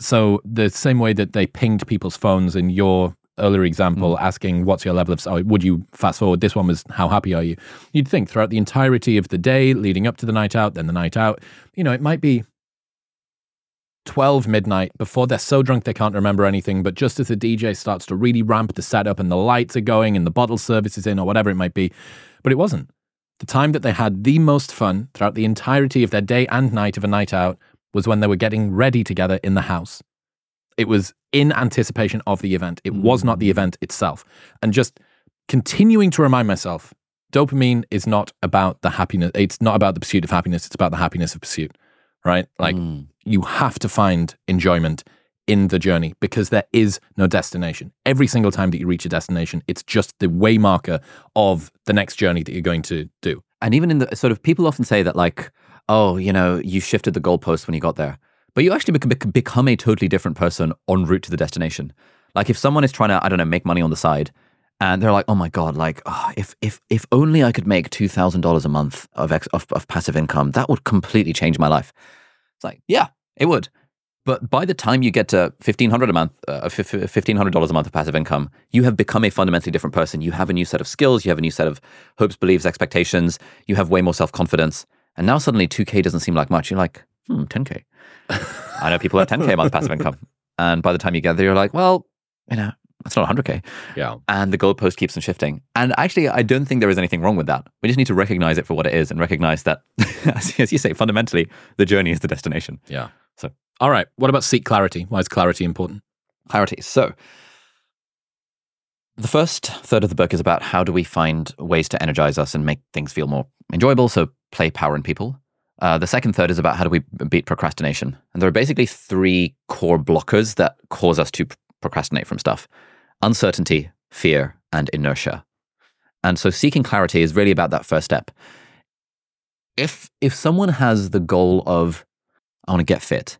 A: So the same way that they pinged people's phones in your earlier example, mm. asking what's your level of, oh, would you fast forward? This one was, how happy are you? You'd think throughout the entirety of the day leading up to the night out, then the night out, you know, it might be 12 midnight before they're so drunk they can't remember anything. But just as the DJ starts to really ramp the setup and the lights are going and the bottle service is in or whatever it might be. But it wasn't. The time that they had the most fun throughout the entirety of their day and night of a night out was when they were getting ready together in the house. It was in anticipation of the event. It was not the event itself. And just continuing to remind myself dopamine is not about the happiness. It's not about the pursuit of happiness. It's about the happiness of pursuit, right? Like
B: Mm.
A: you have to find enjoyment in the journey because there is no destination. Every single time that you reach a destination, it's just the way marker of the next journey that you're going to do.
B: And even in the sort of people often say that like, oh, you know, you shifted the goalpost when you got there, but you actually bec- bec- become a totally different person en route to the destination. Like if someone is trying to, I don't know, make money on the side, and they're like, oh my god, like oh, if if if only I could make two thousand dollars a month of, ex- of of passive income, that would completely change my life. It's like, yeah, it would. But by the time you get to fifteen hundred a month, uh, fifteen hundred dollars a month of passive income, you have become a fundamentally different person. You have a new set of skills. You have a new set of hopes, beliefs, expectations. You have way more self confidence. And now suddenly, two k doesn't seem like much. You're like, hmm, ten k. <laughs> I know people have ten k a month passive income, and by the time you get there, you're like, well, you know, that's not hundred k.
A: Yeah.
B: And the goalpost keeps on shifting. And actually, I don't think there is anything wrong with that. We just need to recognize it for what it is and recognize that, <laughs> as you say, fundamentally, the journey is the destination.
A: Yeah.
B: So-
A: all right. What about seek clarity? Why is clarity important?
B: clarity. So, the first third of the book is about how do we find ways to energize us and make things feel more enjoyable, so play power in people. Uh, the second third is about how do we beat procrastination. And there are basically three core blockers that cause us to procrastinate from stuff uncertainty, fear, and inertia. And so seeking clarity is really about that first step. If if someone has the goal of I want to get fit,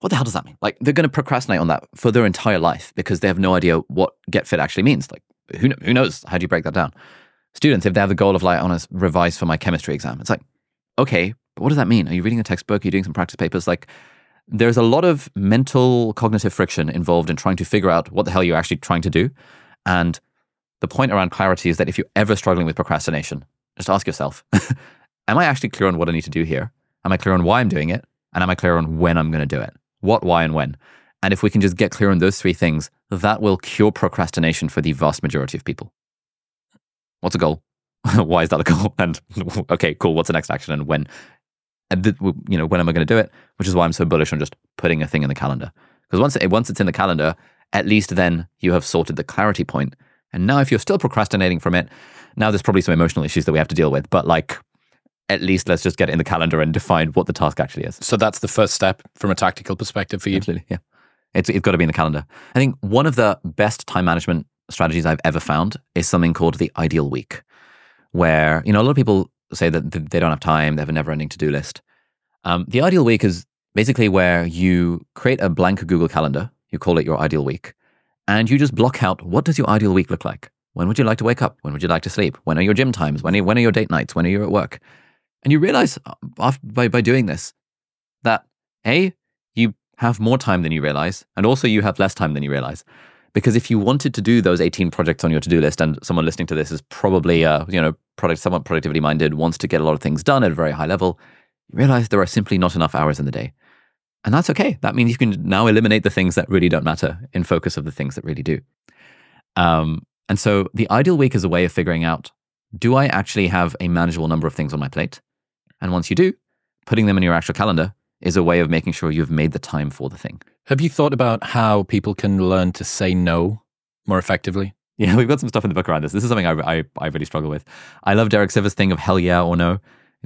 B: what the hell does that mean? Like they're going to procrastinate on that for their entire life because they have no idea what get fit actually means. Like who who knows? How do you break that down? Students, if they have the goal of like I want to revise for my chemistry exam, it's like okay, but what does that mean? Are you reading a textbook? Are you doing some practice papers? Like there's a lot of mental cognitive friction involved in trying to figure out what the hell you're actually trying to do. And the point around clarity is that if you're ever struggling with procrastination, just ask yourself, <laughs> am I actually clear on what I need to do here? Am I clear on why I'm doing it? And am I clear on when I'm going to do it? What, why, and when? And if we can just get clear on those three things, that will cure procrastination for the vast majority of people. What's a goal? <laughs> why is that a goal? And <laughs> okay, cool. What's the next action? And when? And th- you know, when am I going to do it? Which is why I'm so bullish on just putting a thing in the calendar. Because once it, once it's in the calendar, at least then you have sorted the clarity point. And now, if you're still procrastinating from it, now there's probably some emotional issues that we have to deal with. But like, at least let's just get it in the calendar and define what the task actually is.
A: So that's the first step from a tactical perspective for you.
B: Absolutely, yeah. It's it's got to be in the calendar. I think one of the best time management strategies I've ever found is something called the ideal week, where you know a lot of people say that they don't have time, they have a never-ending to-do list. Um, the ideal week is basically where you create a blank Google Calendar. You call it your ideal week, and you just block out what does your ideal week look like. When would you like to wake up? When would you like to sleep? When are your gym times? When are, when are your date nights? When are you at work? And you realize uh, by, by doing this that A, you have more time than you realize, and also you have less time than you realize. Because if you wanted to do those 18 projects on your to-do list, and someone listening to this is probably, uh, you know, product, somewhat productivity minded, wants to get a lot of things done at a very high level, you realize there are simply not enough hours in the day. And that's okay. That means you can now eliminate the things that really don't matter in focus of the things that really do. Um, and so the ideal week is a way of figuring out do I actually have a manageable number of things on my plate? And once you do, putting them in your actual calendar is a way of making sure you've made the time for the thing.
A: Have you thought about how people can learn to say no more effectively? <laughs>
B: Yeah, we've got some stuff in the book around this. This is something I, I, I really struggle with. I love Derek Sivers' thing of hell yeah or no.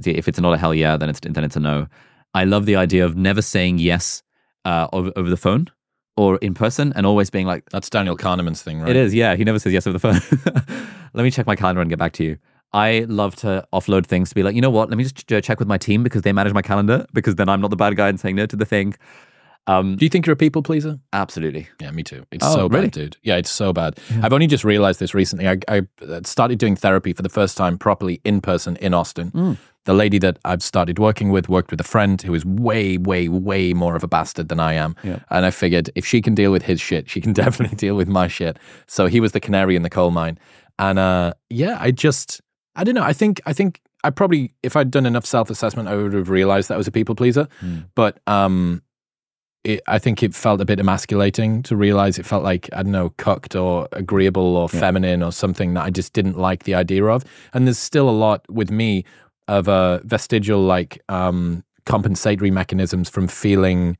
B: If it's not a hell yeah, then it's then it's a no. I love the idea of never saying yes uh, over, over the phone or in person and always being like,
A: That's Daniel Kahneman's thing, right?
B: It is, yeah. He never says yes over the phone. <laughs> Let me check my calendar and get back to you. I love to offload things to be like, you know what? Let me just check with my team because they manage my calendar because then I'm not the bad guy and saying no to the thing.
A: Um, Do you think you're a people pleaser?
B: Absolutely.
A: Yeah, me too. It's oh, so really? bad, dude. Yeah, it's so bad. Yeah. I've only just realized this recently. I, I, started doing therapy for the first time properly in person in Austin. Mm. The lady that I've started working with worked with a friend who is way, way, way more of a bastard than I am. Yeah. And I figured if she can deal with his shit, she can <laughs> definitely deal with my shit. So he was the canary in the coal mine. And uh, yeah, I just I don't know. I think I think I probably if I'd done enough self assessment, I would have realized that I was a people pleaser. Mm. But um, it, I think it felt a bit emasculating to realize it felt like I don't know, cucked or agreeable or yeah. feminine or something that I just didn't like the idea of. And there's still a lot with me of a vestigial like um, compensatory mechanisms from feeling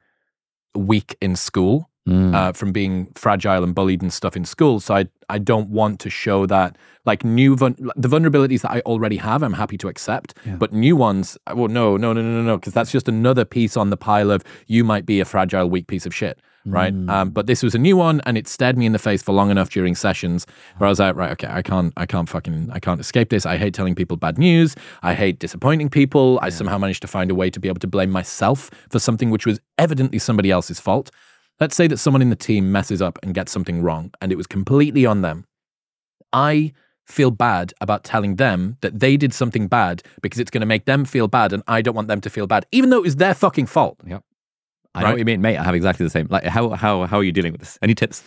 A: weak in school mm. uh, from being fragile and bullied and stuff in school. So I I don't want to show that like new vul- the vulnerabilities that I already have. I'm happy to accept, yeah. but new ones, well, no, no, no, no, no, no, because that's just another piece on the pile of you might be a fragile, weak piece of shit right? Mm. Um, but this was a new one, and it stared me in the face for long enough during sessions where I was like, right, okay, I can't, I can't fucking, I can't escape this. I hate telling people bad news. I hate disappointing people. I somehow managed to find a way to be able to blame myself for something which was evidently somebody else's fault. Let's say that someone in the team messes up and gets something wrong, and it was completely on them. I feel bad about telling them that they did something bad because it's going to make them feel bad, and I don't want them to feel bad, even though it was their fucking fault.
B: Yep. I know what you mean, mate. I have exactly the same. Like, how how how are you dealing with this? Any tips?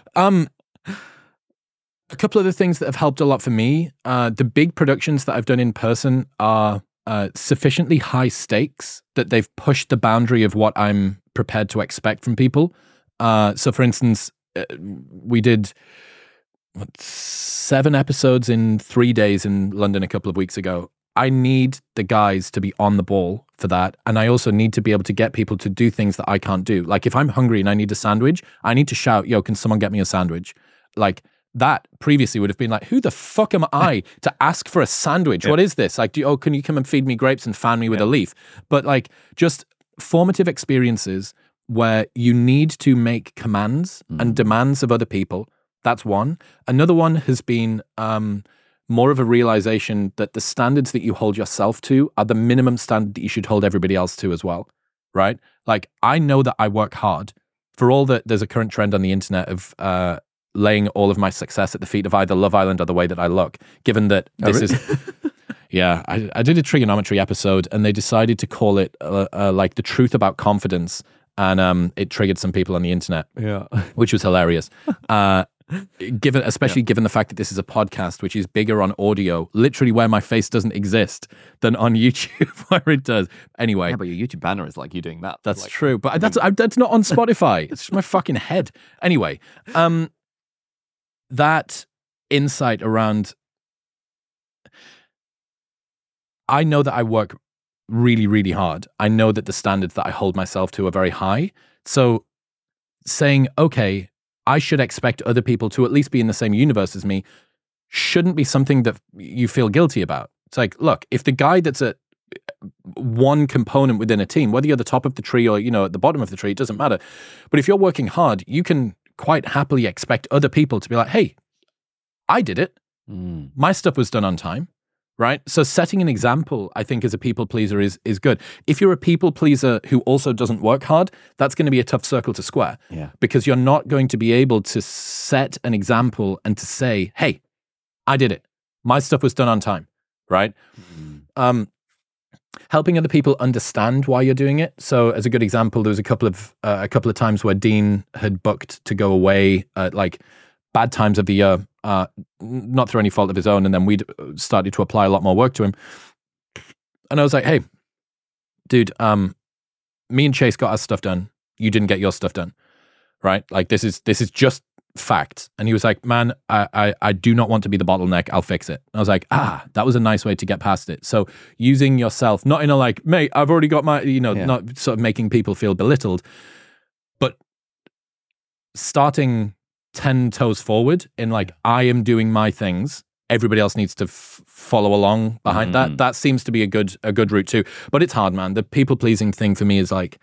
B: <laughs>
A: um, a couple of the things that have helped a lot for me. Uh, the big productions that I've done in person are uh, sufficiently high stakes that they've pushed the boundary of what I'm prepared to expect from people. Uh, so, for instance, uh, we did what, seven episodes in three days in London a couple of weeks ago. I need the guys to be on the ball for that. And I also need to be able to get people to do things that I can't do. Like if I'm hungry and I need a sandwich, I need to shout, yo, can someone get me a sandwich? Like that previously would have been like, who the fuck am I <laughs> to ask for a sandwich? What is this? Like, do you, oh, can you come and feed me grapes and fan me with a leaf? But like, just formative experiences where you need to make commands and demands of other people. That's one. Another one has been um, more of a realization that the standards that you hold yourself to are the minimum standard that you should hold everybody else to as well. Right? Like, I know that I work hard. For all that there's a current trend on the internet of uh, laying all of my success at the feet of either Love Island or the way that I look, given that this is. <laughs> <laughs> Yeah, I, I did a Triggernometry episode and they decided to call it uh, uh, like the truth about confidence. And um, it triggered some people on the internet,
B: Yeah. <laughs>
A: which was hilarious. Uh, given, especially given the fact that this is a podcast, which is bigger on audio, literally where my face doesn't exist, than on YouTube where it does. Anyway,
B: Yeah, but your YouTube banner is like you doing that.
A: that's
B: Like,
A: true, but that's I, that's not on Spotify. it's just my fucking head. Anyway, um, that insight around. I know that I work really, really hard. I know that the standards that I hold myself to are very high. So, saying, okay, I should expect other people to at least be in the same universe as me, shouldn't be something that you feel guilty about. It's like, look, if the guy that's at one component within a team, whether you're the top of the tree or you know at the bottom of the tree, it doesn't matter. But if you're working hard, you can quite happily expect other people to be like, "Hey, I did it.
B: Mm.
A: My stuff was done on time." Right? So setting an example, I think as a people pleaser is is good. If you're a people pleaser who also doesn't work hard, that's going to be a tough circle to square
B: Yeah.
A: because you're not going to be able to set an example and to say, "Hey, I did it. My stuff was done on time." Right? um, helping other people understand why you're doing it. So, as a good example, there was a couple of uh, a couple of times where Dean had booked to go away at like bad times of the year, uh, not through any fault of his own, and then we'd uh, started to apply a lot more work to him. And I was like, "Hey, dude, um, me and Chase got our stuff done. You didn't get your stuff done, right? Like this is this is just." Fact. And he was like man I, I i do not want to be the bottleneck. I'll fix it. I was like ah that was a nice way to get past it. So using yourself not in a like mate i've already got my you know
B: Yeah.
A: not sort of making people feel belittled but starting 10 toes forward in like i am doing my things. Everybody else needs to f- follow along behind that.
B: Mm.
A: that seems to be a good a good route too. But it's hard man. The people pleasing thing for me is like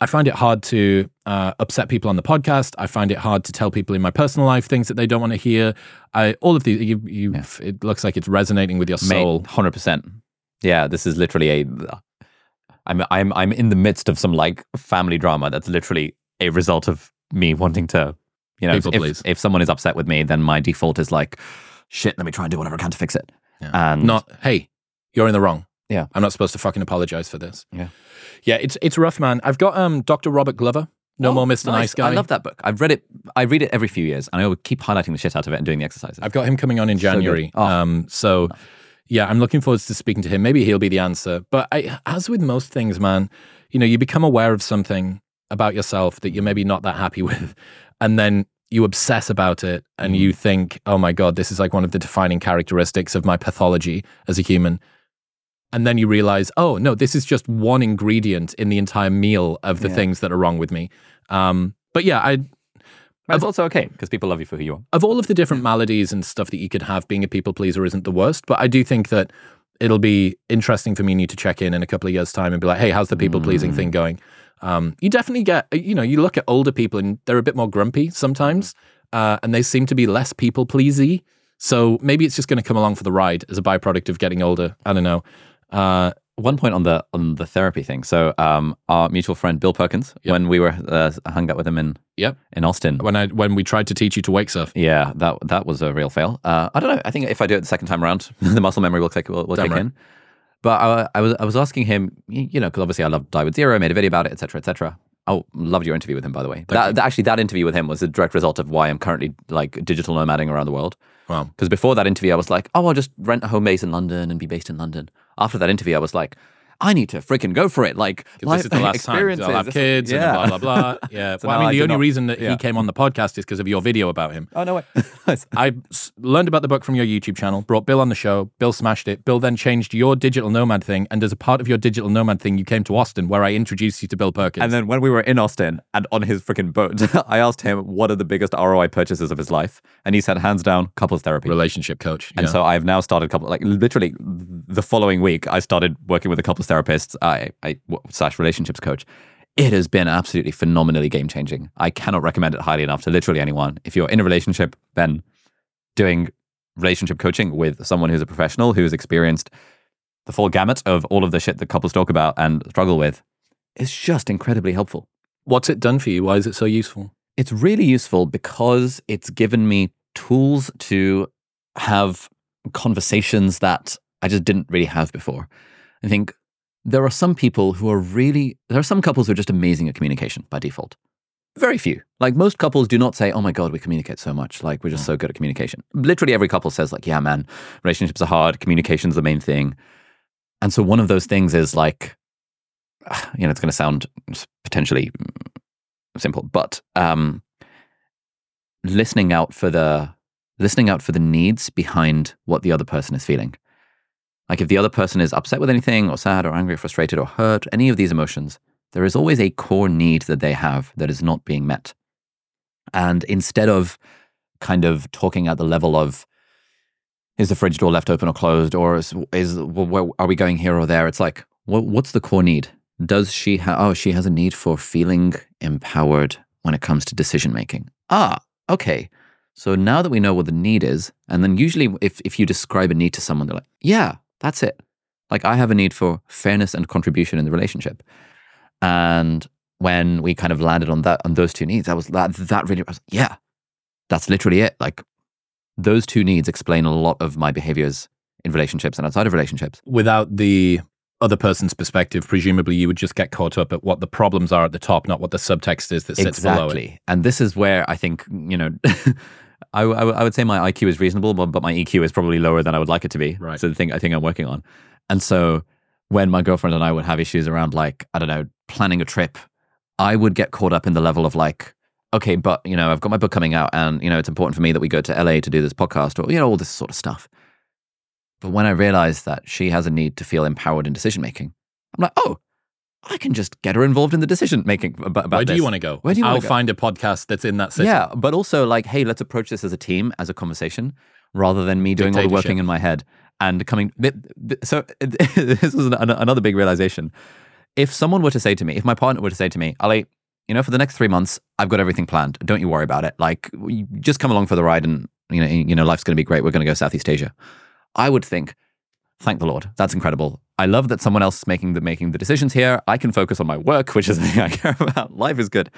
A: I find it hard to uh, upset people on the podcast. I find it hard to tell people in my personal life things that they don't want to hear. I all of these. You, you It looks like it's resonating with your soul.
B: hundred percent. Yeah, this is literally a. I'm I'm I'm in the midst of some like family drama that's literally a result of me wanting to, you know,
A: People
B: if,
A: please.
B: if someone is upset with me, then my default is like, shit, let me try and do whatever I can to fix it.
A: Yeah.
B: And
A: Not hey, you're in the wrong.
B: Yeah.
A: I'm not supposed to fucking apologize for this.
B: Yeah.
A: Yeah. It's it's rough, man. I've got um Dr. Robert Glover. No
B: Oh,
A: more Mr. Nice, Guy.
B: I love that book. I've read it. I read it every few years, and I would keep highlighting the shit out of it and doing the exercises.
A: I've got him coming on in
B: So.
A: January.
B: Oh.
A: Um, so yeah, I'm looking forward to speaking to him. Maybe he'll be the answer. But I, as with most things, man, you know, you become aware of something about yourself that you're maybe not that happy <laughs> with, and then you obsess about it and you think, oh my God, this is like one of the defining characteristics of my pathology as a human. And then you realize, oh no, this is just one ingredient in the entire meal of the
B: Yeah.
A: things that are wrong with me. Um, but yeah, I,
B: it's also okay because people love you for who you are.
A: of all of the different maladies and stuff that you could have, being a people pleaser isn't the worst. But I do think that it'll be interesting for me and you to check in in a couple of years' time and be like, hey, how's the people pleasing thing going? Um, you definitely get, you know, you look at older people and they're a bit more grumpy sometimes, uh, and they seem to be less people pleasy. So maybe it's just going to come along for the ride as a byproduct of getting older. I don't know. Uh,
B: One point on the on the therapy thing. So, um, our mutual friend Bill Perkins,
A: Yep.
B: when we were uh, hung out with him in
A: yep.
B: in Austin,
A: When I when we tried to teach you to wake surf,
B: Yeah, that that was a real fail. Uh, I don't know. I think if I do it the second time around, <laughs> the muscle memory will kick will, will kick
A: right.
B: in. But I, I was I was asking him, you know, because obviously I love Die with Zero, made a video about it, etc., etc. Oh, loved your interview with him, by the way. That, that- actually, that interview with him was a direct result of why I'm currently like digital nomading around the world.
A: wow,
B: Because before that interview, I was like, oh, I'll just rent a home base in London and be based in London. After that interview, I was like, I need to freaking go for it. Like life
A: this is the last time. I'll have kids
B: yeah.
A: and blah blah blah. <laughs> Yeah.
B: So
A: well, I mean,
B: I
A: the only
B: not-
A: reason that
B: yeah.
A: he came on the podcast is because of your video about him.
B: Oh no way. <laughs>
A: I s- learned about the book from your YouTube channel, brought Bill on the show. Bill smashed it. Bill then changed your digital nomad thing, and as a part of your digital nomad thing, you came to Austin, where I introduced you to Bill Perkins.
B: And then when we were in Austin and on his freaking boat, <laughs> I asked him what are the biggest ROI purchases of his life, and he said hands down couples therapy.
A: relationship coach.
B: And
A: yeah.
B: so I've now started couple like literally the following week I started working with a couples therapist, I, I slash relationships coach. It has been absolutely phenomenally game changing. I cannot recommend it highly enough to literally anyone. If you're in a relationship, then doing relationship coaching with someone who's a professional who's experienced the full gamut of all of the shit that couples talk about and struggle with is just incredibly helpful.
A: what's it done for you? Why is it so useful?
B: It's really useful because it's given me tools to have conversations that I just didn't really have before. I think there are some people who are really, there are some couples who are just amazing at communication by default. Very few. Like most couples do not say, oh my God, we communicate so much. Like we're just so good at communication. Literally every couple says, like, yeah, man, relationships are hard. Communication's the main thing. And so one of those things is like, <sighs> you know, it's going to sound potentially simple, but um, listening out for the listening out for the needs behind what the other person is feeling. Like if the other person is upset with anything, or sad, or angry, or frustrated, or hurt, any of these emotions, there is always a core need that they have that is not being met. And instead of kind of talking at the level of is the fridge door left open or closed, or is, is where, are we going here or there? It's like, what, what's the core need? Does she have? Oh, she has a need for feeling empowered when it comes to decision making. Ah, okay. So now that we know what the need is, and then usually if if you describe a need to someone, they're like, yeah, that's it. Like I have a need for fairness and contribution in the relationship. And when we kind of landed on that on those two needs, that was that that really I was, yeah, that's literally it. Like those two needs explain a lot of my behaviors in relationships and outside of relationships.
A: Without the other person's perspective, presumably you would just get caught up at what the problems are at the top, not what the subtext is that sits below it.
B: exactly. And this is where I think, you know, <laughs> I, I, I would say my IQ is reasonable, but, but my EQ is probably lower than I would like it to be.
A: Right.
B: So the thing I think I'm working on. And so when my girlfriend and I would have issues around like, I don't know, planning a trip, I would get caught up in the level of like, okay, but you know, I've got my book coming out and, you know, it's important for me that we go to LA to do this podcast or, you know, all this sort of stuff. But when I realized that she has a need to feel empowered in decision making, I'm like, oh, I can just get her involved in the decision making about, about
A: Where do
B: this.
A: you want to go?
B: Where do you
A: I'll
B: go?
A: find a podcast that's in that city.
B: Yeah, but also like, hey, let's approach this as a team, as a conversation, rather than me doing all the working in my head and coming. So <laughs> this was an, an- another big realization. If someone were to say to me, if my partner were to say to me, Ali, you know, for the next three months, I've got everything planned. Don't you worry about it. Like, just come along for the ride, and you know, you know, life's going to be great. We're going to go Southeast Asia. I would think, thank the Lord, that's incredible. I love that someone else is making the making the decisions here. I can focus on my work, which is the thing I care <laughs> about. Life is good.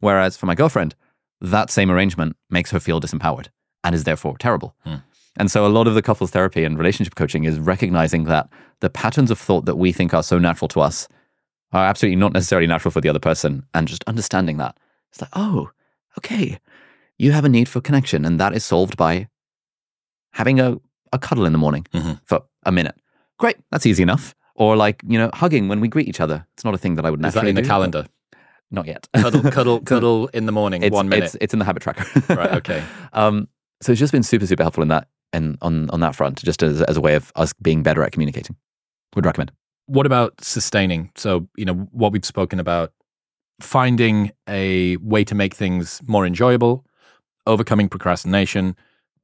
B: Whereas for my girlfriend, that same arrangement makes her feel disempowered and is therefore terrible.
A: Hmm.
B: And so a lot of the couples therapy and relationship coaching is recognizing that the patterns of thought that we think are so natural to us are absolutely not necessarily natural for the other person and just understanding that. It's like, oh, okay. You have a need for connection and that is solved by having a, a cuddle in the morning
A: Mhm.
B: for a minute. Great, that's easy enough. Or like, you know, hugging when we greet each other. It's not a thing that I would
A: Is that
B: naturally
A: in the
B: do,
A: calendar?
B: Not yet.
A: Cuddle, <laughs> cuddle, cuddle in the morning,
B: it's,
A: one minute.
B: It's, it's in the habit tracker.
A: Right, <laughs> okay.
B: Um, so it's just been super, super helpful in that and on, on that front, just as, as a way of us being better at communicating. Would recommend.
A: What about sustaining? So, you know, what we've spoken about finding a way to make things more enjoyable, overcoming procrastination,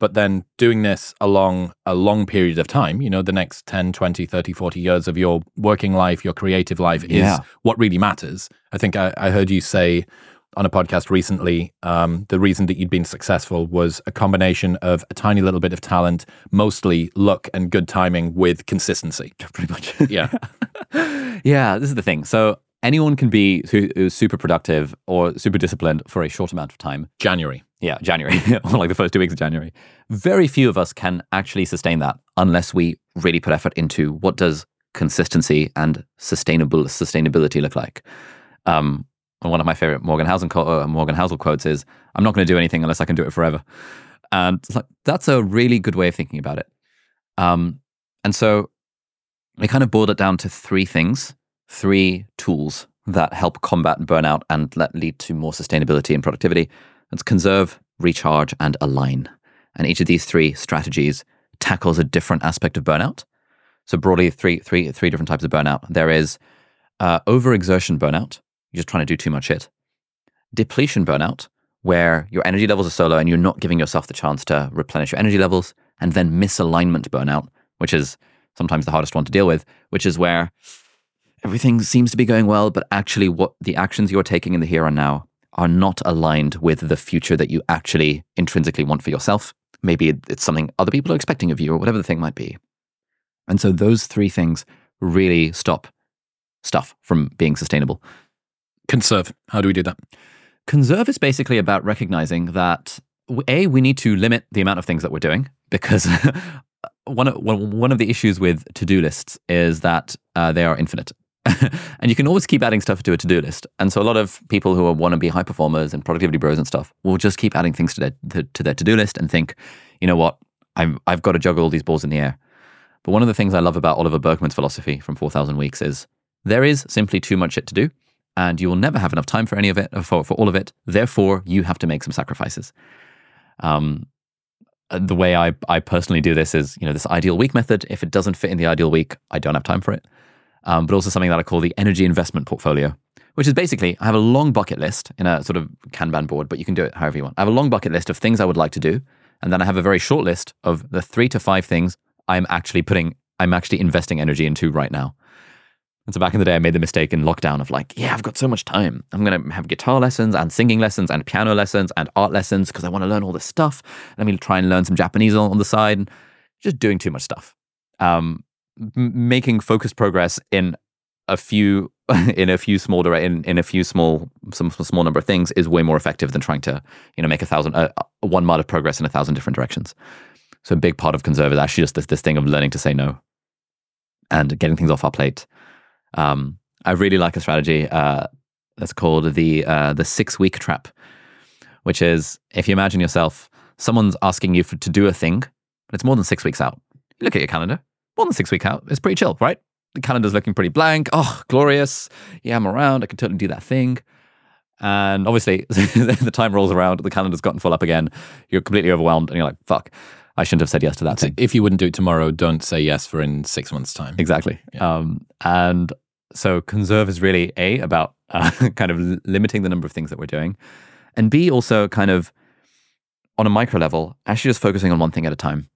A: but then doing this along a long period of time, you know, the next 10, 20, 30, 40 years of your working life, your creative life is
B: Yeah.
A: what really matters. I think I, I heard you say on a podcast recently um, the reason that you'd been successful was a combination of a tiny little bit of talent, mostly luck and good timing with consistency. <laughs>
B: Pretty much.
A: Yeah. <laughs>
B: yeah, this is the thing. So anyone can be who's super productive or super disciplined for a short amount of time.
A: January.
B: Yeah, January, <laughs> like the first two weeks of January. Very few of us can actually sustain that unless we really put effort into what does consistency and sustainable sustainability look like. Um, and one of my favorite Morgan Housel, uh, Morgan Housel quotes is, "I'm not going to do anything unless I can do it forever," and like, that's a really good way of thinking about it. Um, and so, we kind of boiled it down to three things, three tools that help combat burnout and let lead to more sustainability and productivity. It's conserve, recharge, and align. And each of these three strategies tackles a different aspect of burnout. So broadly, three, three, three different types of burnout. There is uh, overexertion burnout. You're just trying to do too much shit. Depletion burnout, where your energy levels are so low and you're not giving yourself the chance to replenish your energy levels. And then misalignment burnout, which is sometimes the hardest one to deal with, which is where everything seems to be going well, but actually what the actions you're taking in the here and now are not aligned with the future that you actually intrinsically want for yourself. Maybe it's something other people are expecting of you or whatever the thing might be. And so those three things really stop stuff from being sustainable.
A: Conserve. How do we do that?
B: Conserve is basically about recognizing that A, we need to limit the amount of things that we're doing because <laughs> one, of, one of the issues with to do lists is that uh, they are infinite. <laughs> and you can always keep adding stuff to a to-do list. And so a lot of people who want to be high performers and productivity bros and stuff will just keep adding things to their to, to their to-do list and think, you know what, I'm I've got to juggle all these balls in the air. But one of the things I love about Oliver Burkeman's philosophy from 4,000 Weeks is there is simply too much shit to do, and you will never have enough time for any of it, for, for all of it. Therefore, you have to make some sacrifices. Um, uh, the way I, I personally do this is, you know, this ideal week method. If it doesn't fit in the ideal week, I don't have time for it. Um, but also something that I call the energy investment portfolio, which is basically I have a long bucket list in a sort of Kanban board, but you can do it however you want. I have a long bucket list of things I would like to do, and then I have a very short list of the three to five things I'm actually putting, I'm actually investing energy into right now. And so back in the day, I made the mistake in lockdown of like, yeah, I've got so much time. I'm going to have guitar lessons and singing lessons and piano lessons and art lessons because I want to learn all this stuff. Let me try and learn some Japanese on the side. And just doing too much stuff. Um, making focused progress in a few <laughs> in a few small in, in a few small some small number of things is way more effective than trying to you know make a thousand uh, one mile of progress in a thousand different directions. So a big part of conserve is actually just this, this thing of learning to say no and getting things off our plate. Um, I really like a strategy uh, that's called the uh, the six week trap, which is if you imagine yourself, someone's asking you for, to do a thing, but it's more than six weeks out. You look at your calendar, more than six weeks out. It's pretty chill, right? The calendar's looking pretty blank. Oh, glorious! Yeah, I'm around. I can totally do that thing. And obviously, <laughs> the time rolls around, the calendar's gotten full up again. You're completely overwhelmed, and you're like, "Fuck." I shouldn't have said yes to that thing.
A: If you wouldn't do it tomorrow, don't say yes for in six months' time.
B: Exactly. Yeah. Um, and so conserve is really A, about uh, <laughs> kind of limiting the number of things that we're doing, and B, also kind of on a micro level, actually just focusing on one thing at a time.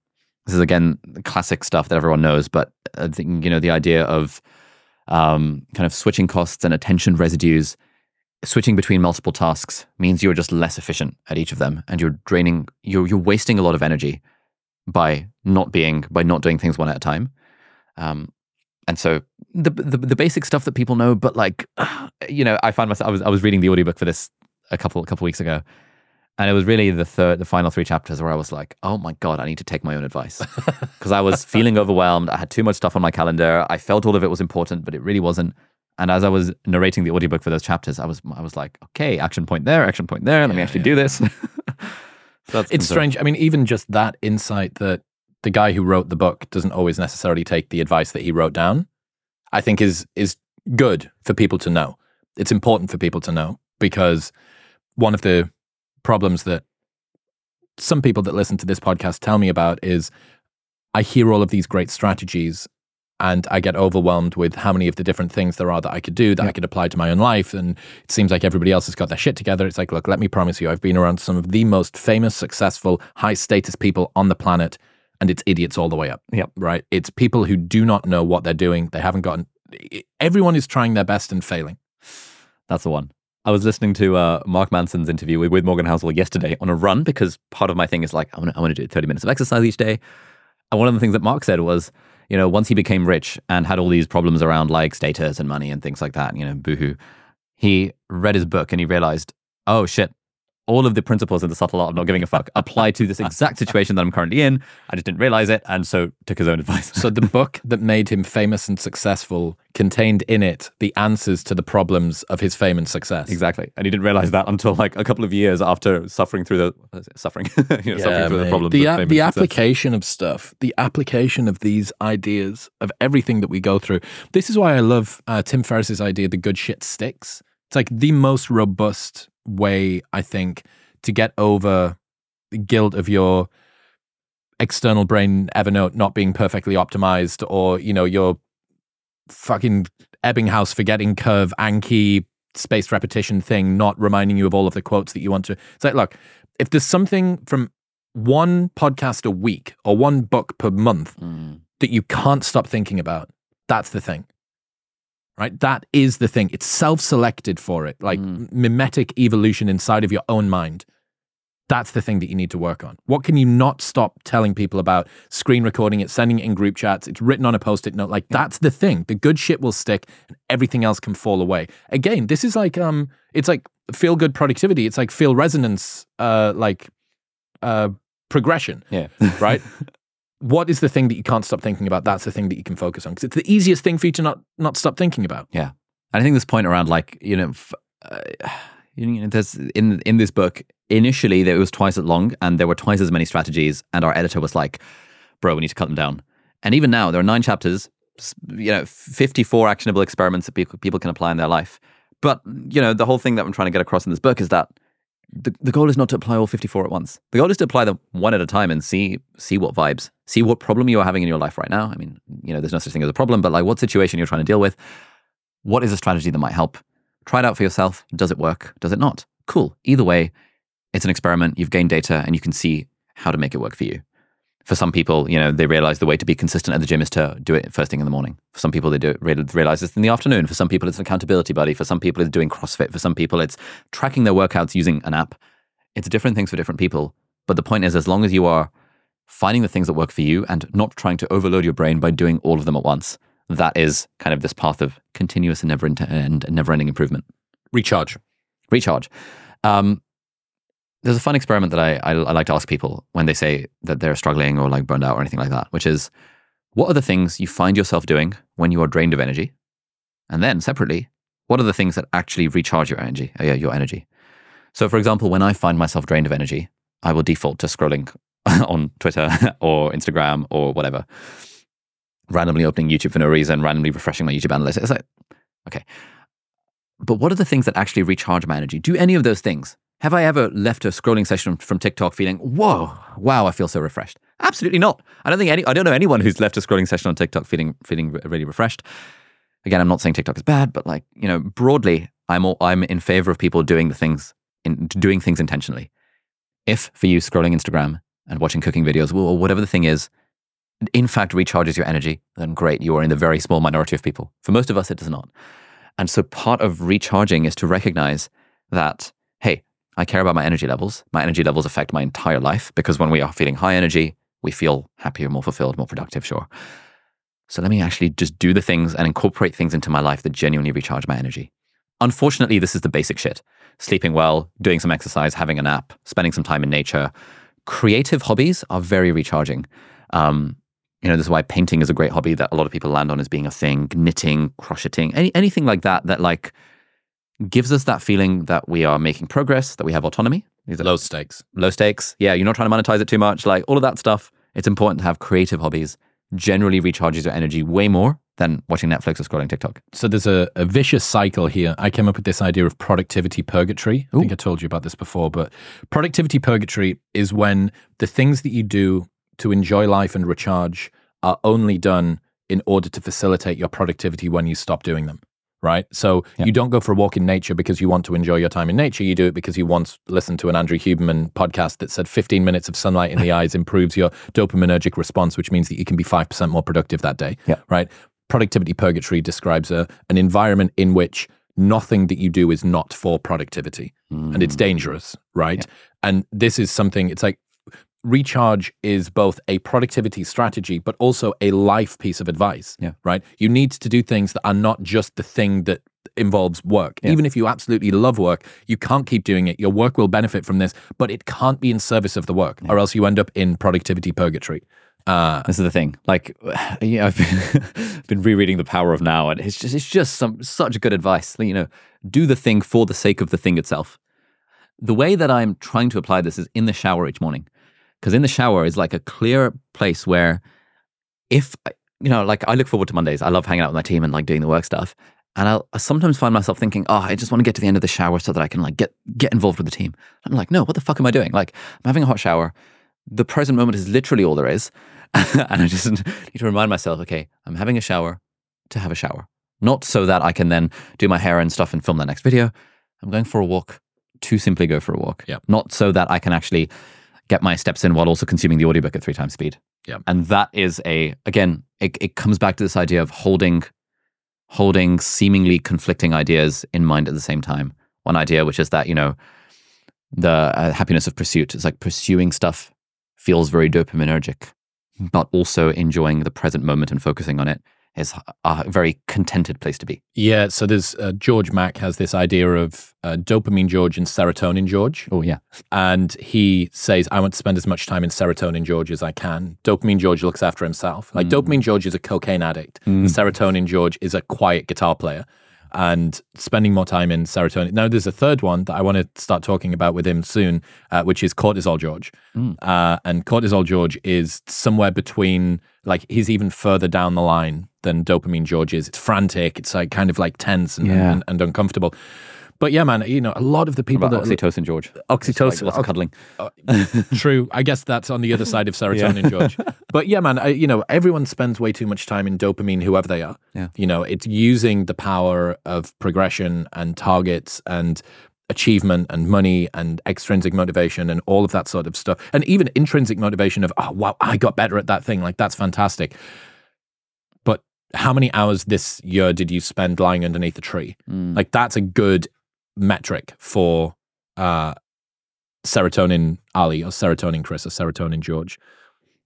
B: This is again classic stuff that everyone knows, but I think, you know, the idea of um, kind of switching costs and attention residues switching between multiple tasks means you're just less efficient at each of them and you're draining you're you're wasting a lot of energy by not being by not doing things one at a time. Um, and so the, the, the basic stuff that people know, but like <sighs> you know, I find myself I was I was reading the audiobook for this a couple a couple weeks ago. And it was really the third, the final three chapters where I was like, "Oh my god, I need to take my own advice," <laughs> because I was feeling overwhelmed. I had too much stuff on my calendar. I felt all of it was important, but it really wasn't. And as I was narrating the audiobook for those chapters, I was I was like, "Okay, action point there, action point there. Let yeah, me actually yeah. do this." <laughs> <laughs>
A: That's it's strange. I mean, even just that insight that the guy who wrote the book doesn't always necessarily take the advice that he wrote down, I think is is good for people to know. It's important for people to know because one of the problems that some people that listen to this podcast tell me about is I hear all of these great strategies and I get overwhelmed with how many of the different things there are that I could do that yeah. I could apply to my own life. And it seems like everybody else has got their shit together. It's like, look, let me promise you, I've been around some of the most famous, successful, high status people on the planet, and it's idiots all the way up.
B: Yep.
A: Right? It's people who do not know what they're doing. They haven't gotten, everyone is trying their best and failing.
B: That's the one. I was listening to uh, Mark Manson's interview with, with Morgan Housel yesterday on a run because part of my thing is like, I want to I do 30 minutes of exercise each day. And one of the things that Mark said was, you know, once he became rich and had all these problems around like status and money and things like that, you know, boohoo, he read his book and he realized, oh shit, all of the principles in the subtle art of not giving a fuck apply to this exact situation that I'm currently in. I just didn't realize it, and so took his own advice.
A: So the book that made him famous and successful contained in it the answers to the problems of his fame and success.
B: exactly, and he didn't realize that until like a couple of years after suffering through the it? suffering, <laughs> you know, suffering through the problems.
A: The,
B: of
A: a-
B: fame
A: the application of stuff, the application of these ideas of everything that we go through. This is why I love uh, Tim Ferriss's idea, the good shit sticks. It's like the most robust way, I think, to get over the guilt of your external brain Evernote not being perfectly optimized or, you know, your fucking Ebbinghaus forgetting curve Anki spaced repetition thing not reminding you of all of the quotes that you want to. It's like, look, if there's something from one podcast a week or one book per month
B: Mm.
A: that you can't stop thinking about, that's the thing. Right? That is the thing. It's self selected for it, like
B: Mm.
A: mimetic evolution inside of your own mind. That's the thing that you need to work on. What can you not stop telling people about? Screen recording it, sending it in group chats, it's written on a post it note. Like, that's the thing. The good shit will stick and everything else can fall away. Again, this is like, um, it's like feel good productivity. It's like feel resonance, uh, like, uh, progression
B: Yeah,
A: right? <laughs> what is the thing that you can't stop thinking about? That's the thing that you can focus on because it's the easiest thing for you to not not stop thinking about.
B: Yeah, and I think this point around like you know, f- uh, you know, there's in in this book initially there was twice as long and there were twice as many strategies, and our editor was like, "Bro, we need to cut them down." And even now there are nine chapters, you know, fifty four actionable experiments that people people can apply in their life. But you know, the whole thing that I'm trying to get across in this book is that the, the goal is not to apply all 54 at once. The goal is to apply them one at a time and see see what vibes, see what problem you are having in your life right now. I mean, you know, there's no such thing as a problem, but like what situation you're trying to deal with. What is a strategy that might help? Try it out for yourself. Does it work? Does it not? Cool. Either way, it's an experiment. You've gained data and you can see how to make it work for you. For some people, you know, they realize the way to be consistent at the gym is to do it first thing in the morning. For some people, they do it, re- realize it's in the afternoon. For some people, it's an accountability buddy. For some people, it's doing CrossFit. For some people, it's tracking their workouts using an app. It's different things for different people. But the point is, as long as you are finding the things that work for you and not trying to overload your brain by doing all of them at once, that is kind of this path of continuous and never and never ending improvement.
A: Recharge.
B: Recharge. Um, there's a fun experiment that I, I, I like to ask people when they say that they're struggling or like burned out or anything like that, which is what are the things you find yourself doing when you are drained of energy? And then separately, what are the things that actually recharge your energy? uh, yeah, your energy. So, for example, when I find myself drained of energy, I will default to scrolling <laughs> on Twitter or Instagram or whatever, randomly opening YouTube for no reason, randomly refreshing my YouTube analytics. It's like, okay. But what are the things that actually recharge my energy? Do any of those things? Have I ever left a scrolling session from TikTok feeling, whoa, wow, I feel so refreshed? Absolutely not. I don't think any, I don't know anyone who's left a scrolling session on TikTok feeling feeling really refreshed. Again, I'm not saying TikTok is bad, but like you know, broadly, I'm all, I'm in favor of people doing the things in doing things intentionally. If for you scrolling Instagram and watching cooking videos or whatever the thing is, in fact recharges your energy, then great, you are in the very small minority of people. For most of us, it does not. And so part of recharging is to recognize that, I care about my energy levels. My energy levels affect my entire life because when we are feeling high energy, we feel happier, more fulfilled, more productive, sure. So let me actually just do the things and incorporate things into my life that genuinely recharge my energy. Unfortunately, this is the basic shit. Sleeping well, doing some exercise, having a nap, spending some time in nature. Creative hobbies are very recharging. Um, you know, this is why painting is a great hobby that a lot of people land on as being a thing. Knitting, crocheting, any, anything like that, that like gives us that feeling that we are making progress, that we have autonomy. These are
A: Low stakes.
B: low stakes. Yeah, you're not trying to monetize it too much. Like all of that stuff. It's important to have creative hobbies. Generally recharges your energy way more than watching Netflix or scrolling TikTok.
A: So there's a, a vicious cycle here. I came up with this idea of productivity purgatory. I think I told you about this before, but productivity purgatory is when the things that you do to enjoy life and recharge are only done in order to facilitate your productivity when you stop doing them. Right. So you don't go for a walk in nature because you want to enjoy your time in nature. You do it because you once listened to an Andrew Huberman podcast that said 15 minutes of sunlight in the <laughs> eyes improves your dopaminergic response, which means that you can be 5% more productive that day.
B: Yeah.
A: Right. Productivity purgatory describes a, an environment in which nothing that you do is not for productivity and it's mm. dangerous. Right. And this is something, it's like recharge is both a productivity strategy but also a life piece of advice
B: Yeah.
A: right you need to do things that are not just the thing that involves work.
B: Yeah.
A: Even if you absolutely love work, you can't keep doing it. Your work will benefit from this, but it can't be in service of the work, or else you end up in productivity purgatory. Uh,
B: This is the thing. Like, <sighs> yeah, I've been, <laughs> been rereading The Power of Now, and it's just it's just some such good advice. You know, do the thing for the sake of the thing itself. The way that I'm trying to apply this is in the shower each morning, because in the shower is like a clear place where, if I- you know, like I look forward to Mondays. I love hanging out with my team and like doing the work stuff. And I'll, I sometimes find myself thinking, oh, I just want to get to the end of the shower so that I can like get get involved with the team. I'm like, no, what the fuck am I doing? Like, I'm having a hot shower. The present moment is literally all there is. <laughs> and I just need to remind myself, okay, I'm having a shower to have a shower, not so that I can then do my hair and stuff and film the next video. I'm going for a walk to simply go for a walk,
A: Yeah.
B: not so that I can actually get my steps in while also consuming the audiobook at three times speed.
A: Yeah.
B: And that is a, again, it, it comes back to this idea of holding, holding seemingly conflicting ideas in mind at the same time. One idea, which is that, you know, the uh, happiness of pursuit is like pursuing stuff feels very dopaminergic, but also enjoying the present moment and focusing on it is a very contented place to be.
A: yeah, so there's uh, George Mack has this idea of uh, dopamine George and serotonin George.
B: Oh, yeah.
A: and he says, I want to spend as much time in serotonin George as I can. Dopamine George looks after himself. Like dopamine George is a cocaine addict. and Serotonin George is a quiet guitar player. And spending more time in serotonin. Now, there's a third one that I want to start talking about with him soon, uh, which is cortisol George. Uh, and cortisol George is somewhere between, like, he's even further down the line than dopamine George is. It's frantic. It's like kind of like tense and,
B: Yeah.
A: and, and uncomfortable. But yeah, man, you know, a lot of the people
B: About
A: that
B: oxytocin, George.
A: Oxytocin.
B: Like lots of cuddling.
A: True. I guess that's on the other side of <laughs> serotonin, George. <laughs> But yeah, man, I, you know, everyone spends way too much time in dopamine, whoever they are.
B: Yeah.
A: You know, it's using the power of progression and targets and achievement and money and extrinsic motivation and all of that sort of stuff. And even intrinsic motivation of, oh, wow, I got better at that thing. Like, that's fantastic. But how many hours this year did you spend lying underneath a tree?
B: Mm.
A: Like, that's a good metric for uh, serotonin Ali or serotonin Chris or serotonin George.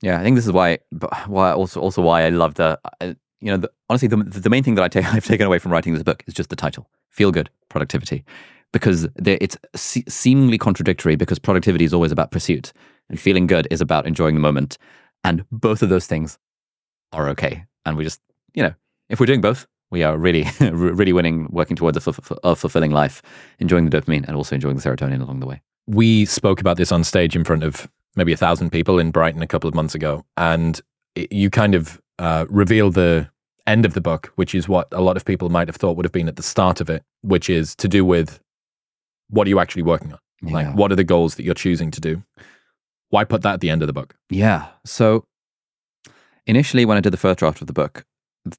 B: Yeah, I think this is why, why also also why I love the, you know, the, honestly, the the main thing that I take <laughs> I've taken away from writing this book is just the title: feel good productivity, because it's se- seemingly contradictory because productivity is always about pursuit and feeling good is about enjoying the moment, and both of those things are okay. And we just, you know, if we're doing both, we are really <laughs> really winning, working towards a, fulf- a fulfilling life, enjoying the dopamine and also enjoying the serotonin along the way.
A: We spoke about this on stage in front of maybe a thousand people in Brighton a couple of months ago, and it, you kind of uh, reveal the end of the book, which is what a lot of people might have thought would have been at the start of it, which is to do with what are you actually working on? Like, what are the goals that you're choosing to do? Why put that at the end of the book?
B: Yeah. So initially, when I did the first draft of the book,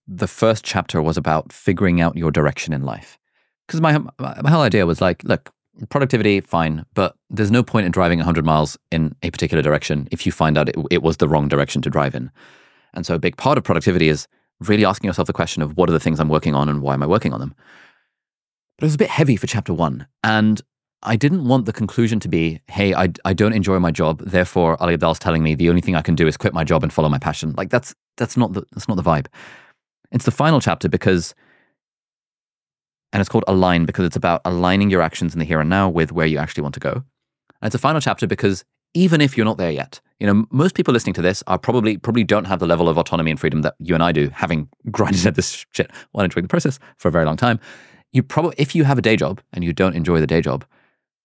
B: the first chapter was about figuring out your direction in life. Because my, my whole idea was like, look, productivity, fine, but there's no point in driving 100 miles in a particular direction if you find out it, it was the wrong direction to drive in. And so a big part of productivity is really asking yourself the question of what are the things I'm working on and why am I working on them? But it was a bit heavy for chapter one. And I didn't want the conclusion to be, hey, I, I don't enjoy my job, therefore Ali Abdaal's telling me the only thing I can do is quit my job and follow my passion. Like that's that's not the that's not the vibe. It's the final chapter because and it's called Align because it's about aligning your actions in the here and now with where you actually want to go. And it's a final chapter because even if you're not there yet, you know, most people listening to this are probably probably don't have the level of autonomy and freedom that you and I do, having <laughs> grinded at this shit while enjoying the process for a very long time. You probably if you have a day job and you don't enjoy the day job,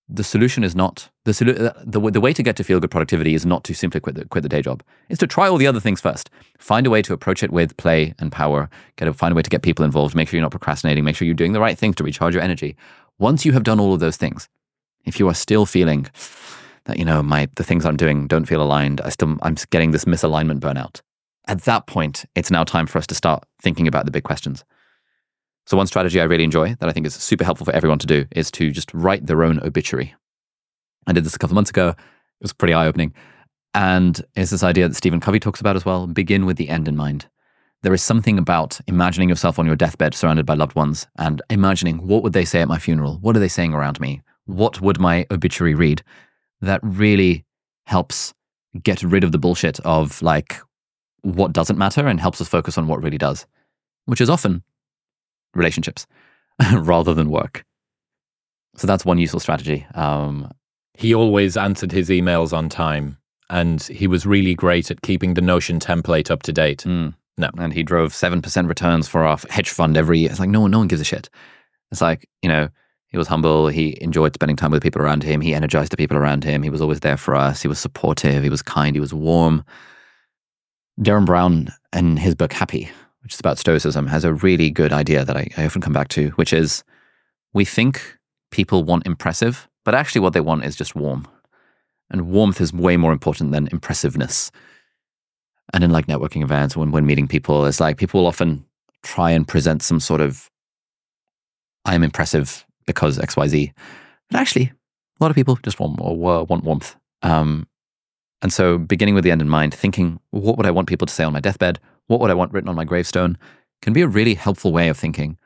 B: the solution is not the, solu- uh, the the way to get to feel good productivity is not to simply quit the, quit the day job. It's to try all the other things first. Find a way to approach it with play and power. Get a, find a way to get people involved. Make sure you're not procrastinating. Make sure you're doing the right things to recharge your energy. Once you have done all of those things, if you are still feeling that you know my the things I'm doing don't feel aligned, I still I'm getting this misalignment burnout. At that point, it's now time for us to start thinking about the big questions. So one strategy I really enjoy that I think is super helpful for everyone to do is to just write their own obituary. I did this a couple of months ago. It was pretty eye opening. And it's this idea that Stephen Covey talks about as well begin with the end in mind. There is something about imagining yourself on your deathbed surrounded by loved ones and imagining what would they say at my funeral? What are they saying around me? What would my obituary read? That really helps get rid of the bullshit of like what doesn't matter and helps us focus on what really does, which is often relationships. <laughs> rather than work. So that's one useful strategy. Um,
A: he always answered his emails on time and he was really great at keeping the Notion template up to date.
B: mm.
A: No.
B: And he drove 7% returns for our hedge fund every year. It's like, no one, no one gives a shit. It's like, you know, he was humble. He enjoyed spending time with people around him. He energized the people around him. He was always there for us. He was supportive. He was kind. He was warm. Derren Brown, in his book Happy, which is about Stoicism, has a really good idea that I, I often come back to, which is we think people want impressive, but actually what they want is just warm. And warmth is way more important than impressiveness. And in like networking events, when, when meeting people, it's like people will often try and present some sort of I am impressive because XYZ. But actually, a lot of people just want want warmth. Um, and so, beginning with the end in mind, thinking, what would I want people to say on my deathbed? What would I want written on my gravestone? Can be a really helpful way of thinking.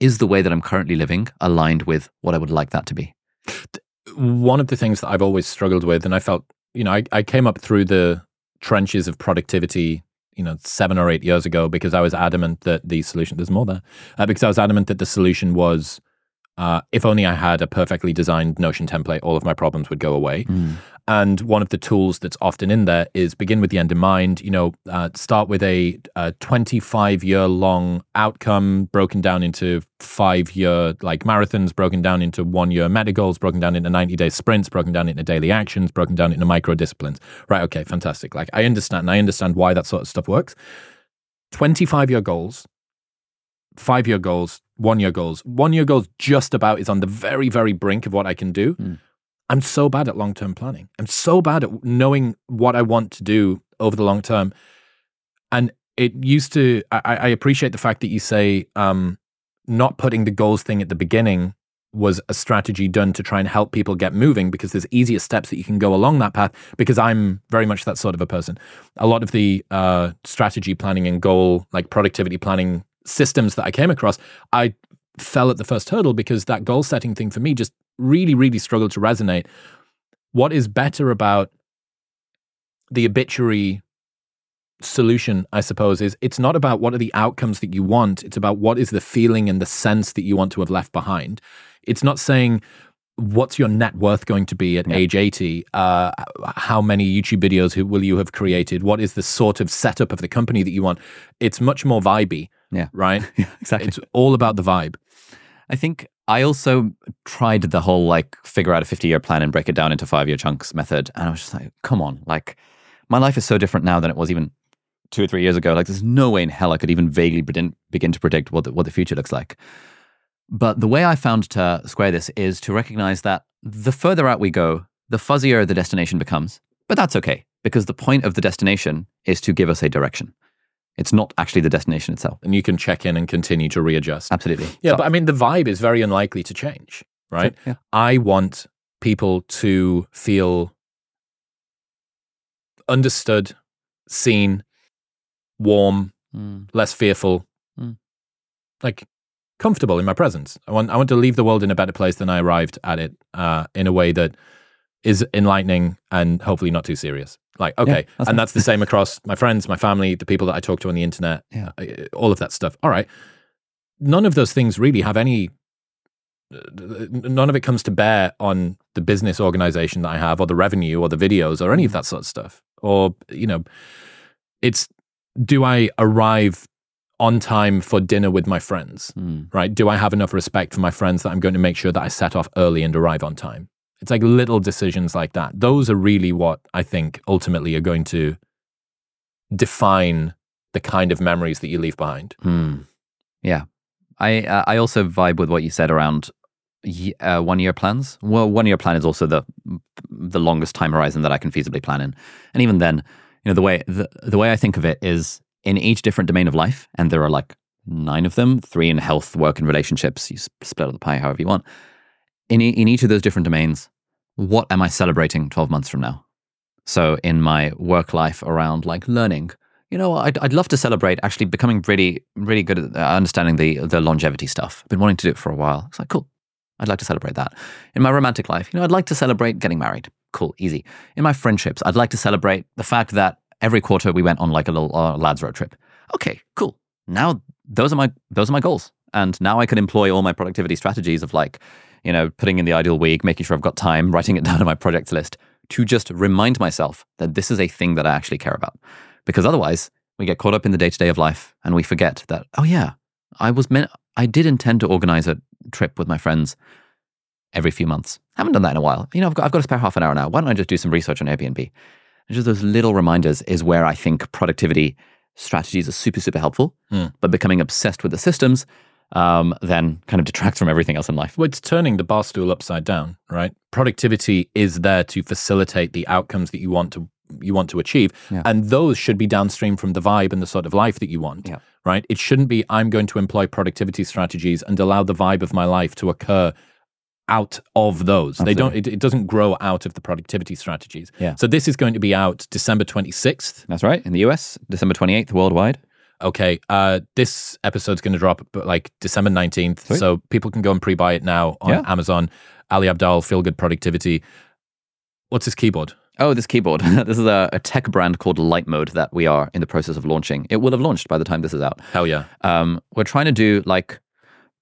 B: Is the way that I'm currently living aligned with what I would like that to be?
A: One of the things that I've always struggled with, and I felt, you know, I, I came up through the trenches of productivity, you know, seven or eight years ago because I was adamant that the solution, there's more there, uh, because I was adamant that the solution was uh, if only I had a perfectly designed Notion template, all of my problems would go away.
B: Mm.
A: And one of the tools that's often in there is begin with the end in mind. You know, uh, start with a, a 25 year long outcome broken down into five year like marathons, broken down into one year meta goals, broken down into 90 day sprints, broken down into daily actions, broken down into micro disciplines. Right. Okay. Fantastic. Like I understand. And I understand why that sort of stuff works. 25 year goals, five year goals, one year goals. One year goals just about is on the very, very brink of what I can do.
B: Mm.
A: I'm so bad at long term planning. I'm so bad at knowing what I want to do over the long term. And it used to, I, I appreciate the fact that you say um, not putting the goals thing at the beginning was a strategy done to try and help people get moving because there's easier steps that you can go along that path because I'm very much that sort of a person. A lot of the uh, strategy planning and goal, like productivity planning systems that I came across, I fell at the first hurdle because that goal setting thing for me just really, really struggled to resonate. What is better about the obituary solution, I suppose, is it's not about what are the outcomes that you want, it's about what is the feeling and the sense that you want to have left behind. It's not saying, what's your net worth going to be at
B: Yeah.
A: age 80 uh, how many youtube videos will you have created what is the sort of setup of the company that you want it's much more vibey
B: Yeah.
A: right <laughs>
B: Yeah, exactly.
A: it's all about the vibe
B: I think I also tried the whole like figure out a 50 year plan and break it down into five year chunks method. And I was just like, come on, like my life is so different now than it was even two or three years ago. Like there's no way in hell I could even vaguely begin, to predict what the, what the future looks like. But the way I found to square this is to recognize that the further out we go, the fuzzier the destination becomes. But that's okay because the point of the destination is to give us a direction. It's not actually the destination itself.
A: and you can check in and continue to readjust
B: Absolutely.
A: yeah
B: So-
A: but i mean the vibe is very unlikely to change right
B: Yeah.
A: i want people to feel understood seen warm
B: Mm.
A: less fearful,
B: Mm.
A: like comfortable in my presence. I want I want to leave the world in a better place than I arrived at it, uh, in a way that is enlightening and hopefully not too serious. Like okay,
B: that's
A: and
B: nice.
A: that's the same across my friends, my family, the people that I talk to on the internet,
B: Yeah.
A: uh, all of that stuff. All right, none of those things really have any. None of it comes to bear on the business organization that I have, or the revenue, or the videos, or any of that sort of stuff. Or you know, it's do I arrive on time for dinner with my friends?
B: Mm.
A: Right? Do I have enough respect for my friends that I'm going to make sure that I set off early and arrive on time? It's like little decisions like that. Those are really what I think ultimately are going to define the kind of memories that you leave behind.
B: Hmm. Yeah, I uh, I also vibe with what you said around uh, one year plans. Well, one year plan is also the the longest time horizon that I can feasibly plan in, and even then, you know, the way the, the way I think of it is in each different domain of life, and there are like nine of them, three in health, work, and relationships. You split up the pie however you want. In e- in each of those different domains, what am I celebrating twelve months from now? So in my work life around like learning, you know, I'd, I'd love to celebrate actually becoming really, really good at uh, understanding the the longevity stuff. I've been wanting to do it for a while. It's like, cool. I'd like to celebrate that. In my romantic life, you know, I'd like to celebrate getting married. Cool, easy. In my friendships, I'd like to celebrate the fact that every quarter we went on like a little uh, lads road trip. Okay, cool. Now those are my those are my goals, And now I can employ all my productivity strategies of like, you know, putting in the ideal week, making sure I've got time, writing it <laughs> down on my projects list to just remind myself that this is a thing that I actually care about. Because otherwise, we get caught up in the day to day of life and we forget that, oh, yeah, I was meant, I did intend to organize a trip with my friends every few months. haven't done that in a while. You know, I've got, I've got to spare half an hour now. Why don't I just do some research on Airbnb? And just those little reminders is where I think productivity strategies are super, super helpful.
A: Mm.
B: But becoming obsessed with the systems um, then kind of detracts from everything else in life.
A: Well, it's turning the bar stool upside down, right? Productivity is there to facilitate the outcomes that you want to you want to achieve,
B: Yeah.
A: and those should be downstream from the vibe and the sort of life that you want,
B: Yeah.
A: right? It shouldn't be I'm going to employ productivity strategies and allow the vibe of my life to occur out of those. They don't. It, it doesn't grow out of the productivity strategies.
B: Yeah.
A: So this is going to be out December twenty sixth.
B: That's right. In the US, December 28th, worldwide.
A: Okay, uh, this episode's going to drop like December 19th.
B: Sweet.
A: So people can go and pre buy it now on
B: Yeah.
A: Amazon. Ali Abdaal, Feel Good Productivity. What's his keyboard?
B: Oh, this keyboard. <laughs> this is a, a tech brand called Light Mode that we are in the process of launching. It will have launched by the time this is out.
A: Hell yeah.
B: Um, we're trying to do like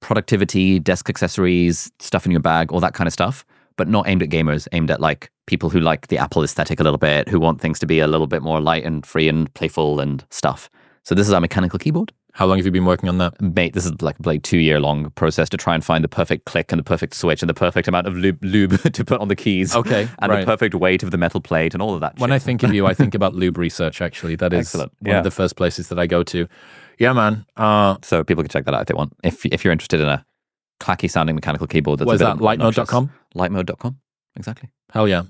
B: productivity, desk accessories, stuff in your bag, all that kind of stuff, but not aimed at gamers, aimed at like people who like the Apple aesthetic a little bit, who want things to be a little bit more light and free and playful and stuff. So this is our mechanical keyboard.
A: How long have you been working on that?
B: Mate, this is like a two year long process to try and find the perfect click and the perfect switch and the perfect amount of lube, lube <laughs> to put on the keys.
A: Okay, <laughs>
B: And
A: right.
B: the perfect weight of the metal plate and all of that.
A: When
B: shit.
A: I think of you, I think about <laughs> lube research, actually. That is
B: Excellent.
A: one
B: Yeah.
A: of the first places that I go to. Yeah, man. Uh,
B: So people can check that out if they want. If if you're interested in a clacky sounding mechanical keyboard, that's
A: what is that? Lightmode.com?
B: Lightmode.com. Exactly.
A: Hell yeah.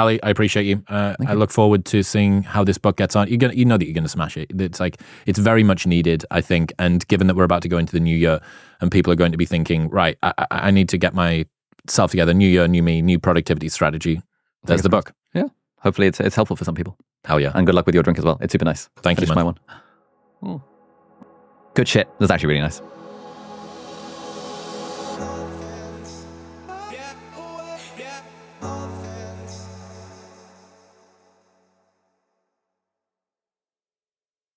A: Ali, I appreciate you. Uh, I look forward to seeing how this book gets on. You're gonna, you know that you're going to smash it. It's like it's very much needed, I think. And given that we're about to go into the new year, and people are going to be thinking, right, I, I, need to get myself together. New year, new me, new productivity strategy. There's the book.
B: Yeah. Hopefully it's it's helpful for some people.
A: Hell yeah.
B: And good luck with your drink as well. It's super nice.
A: Thank you,
B: Finish
A: man.
B: my one. Good shit. That's actually really nice.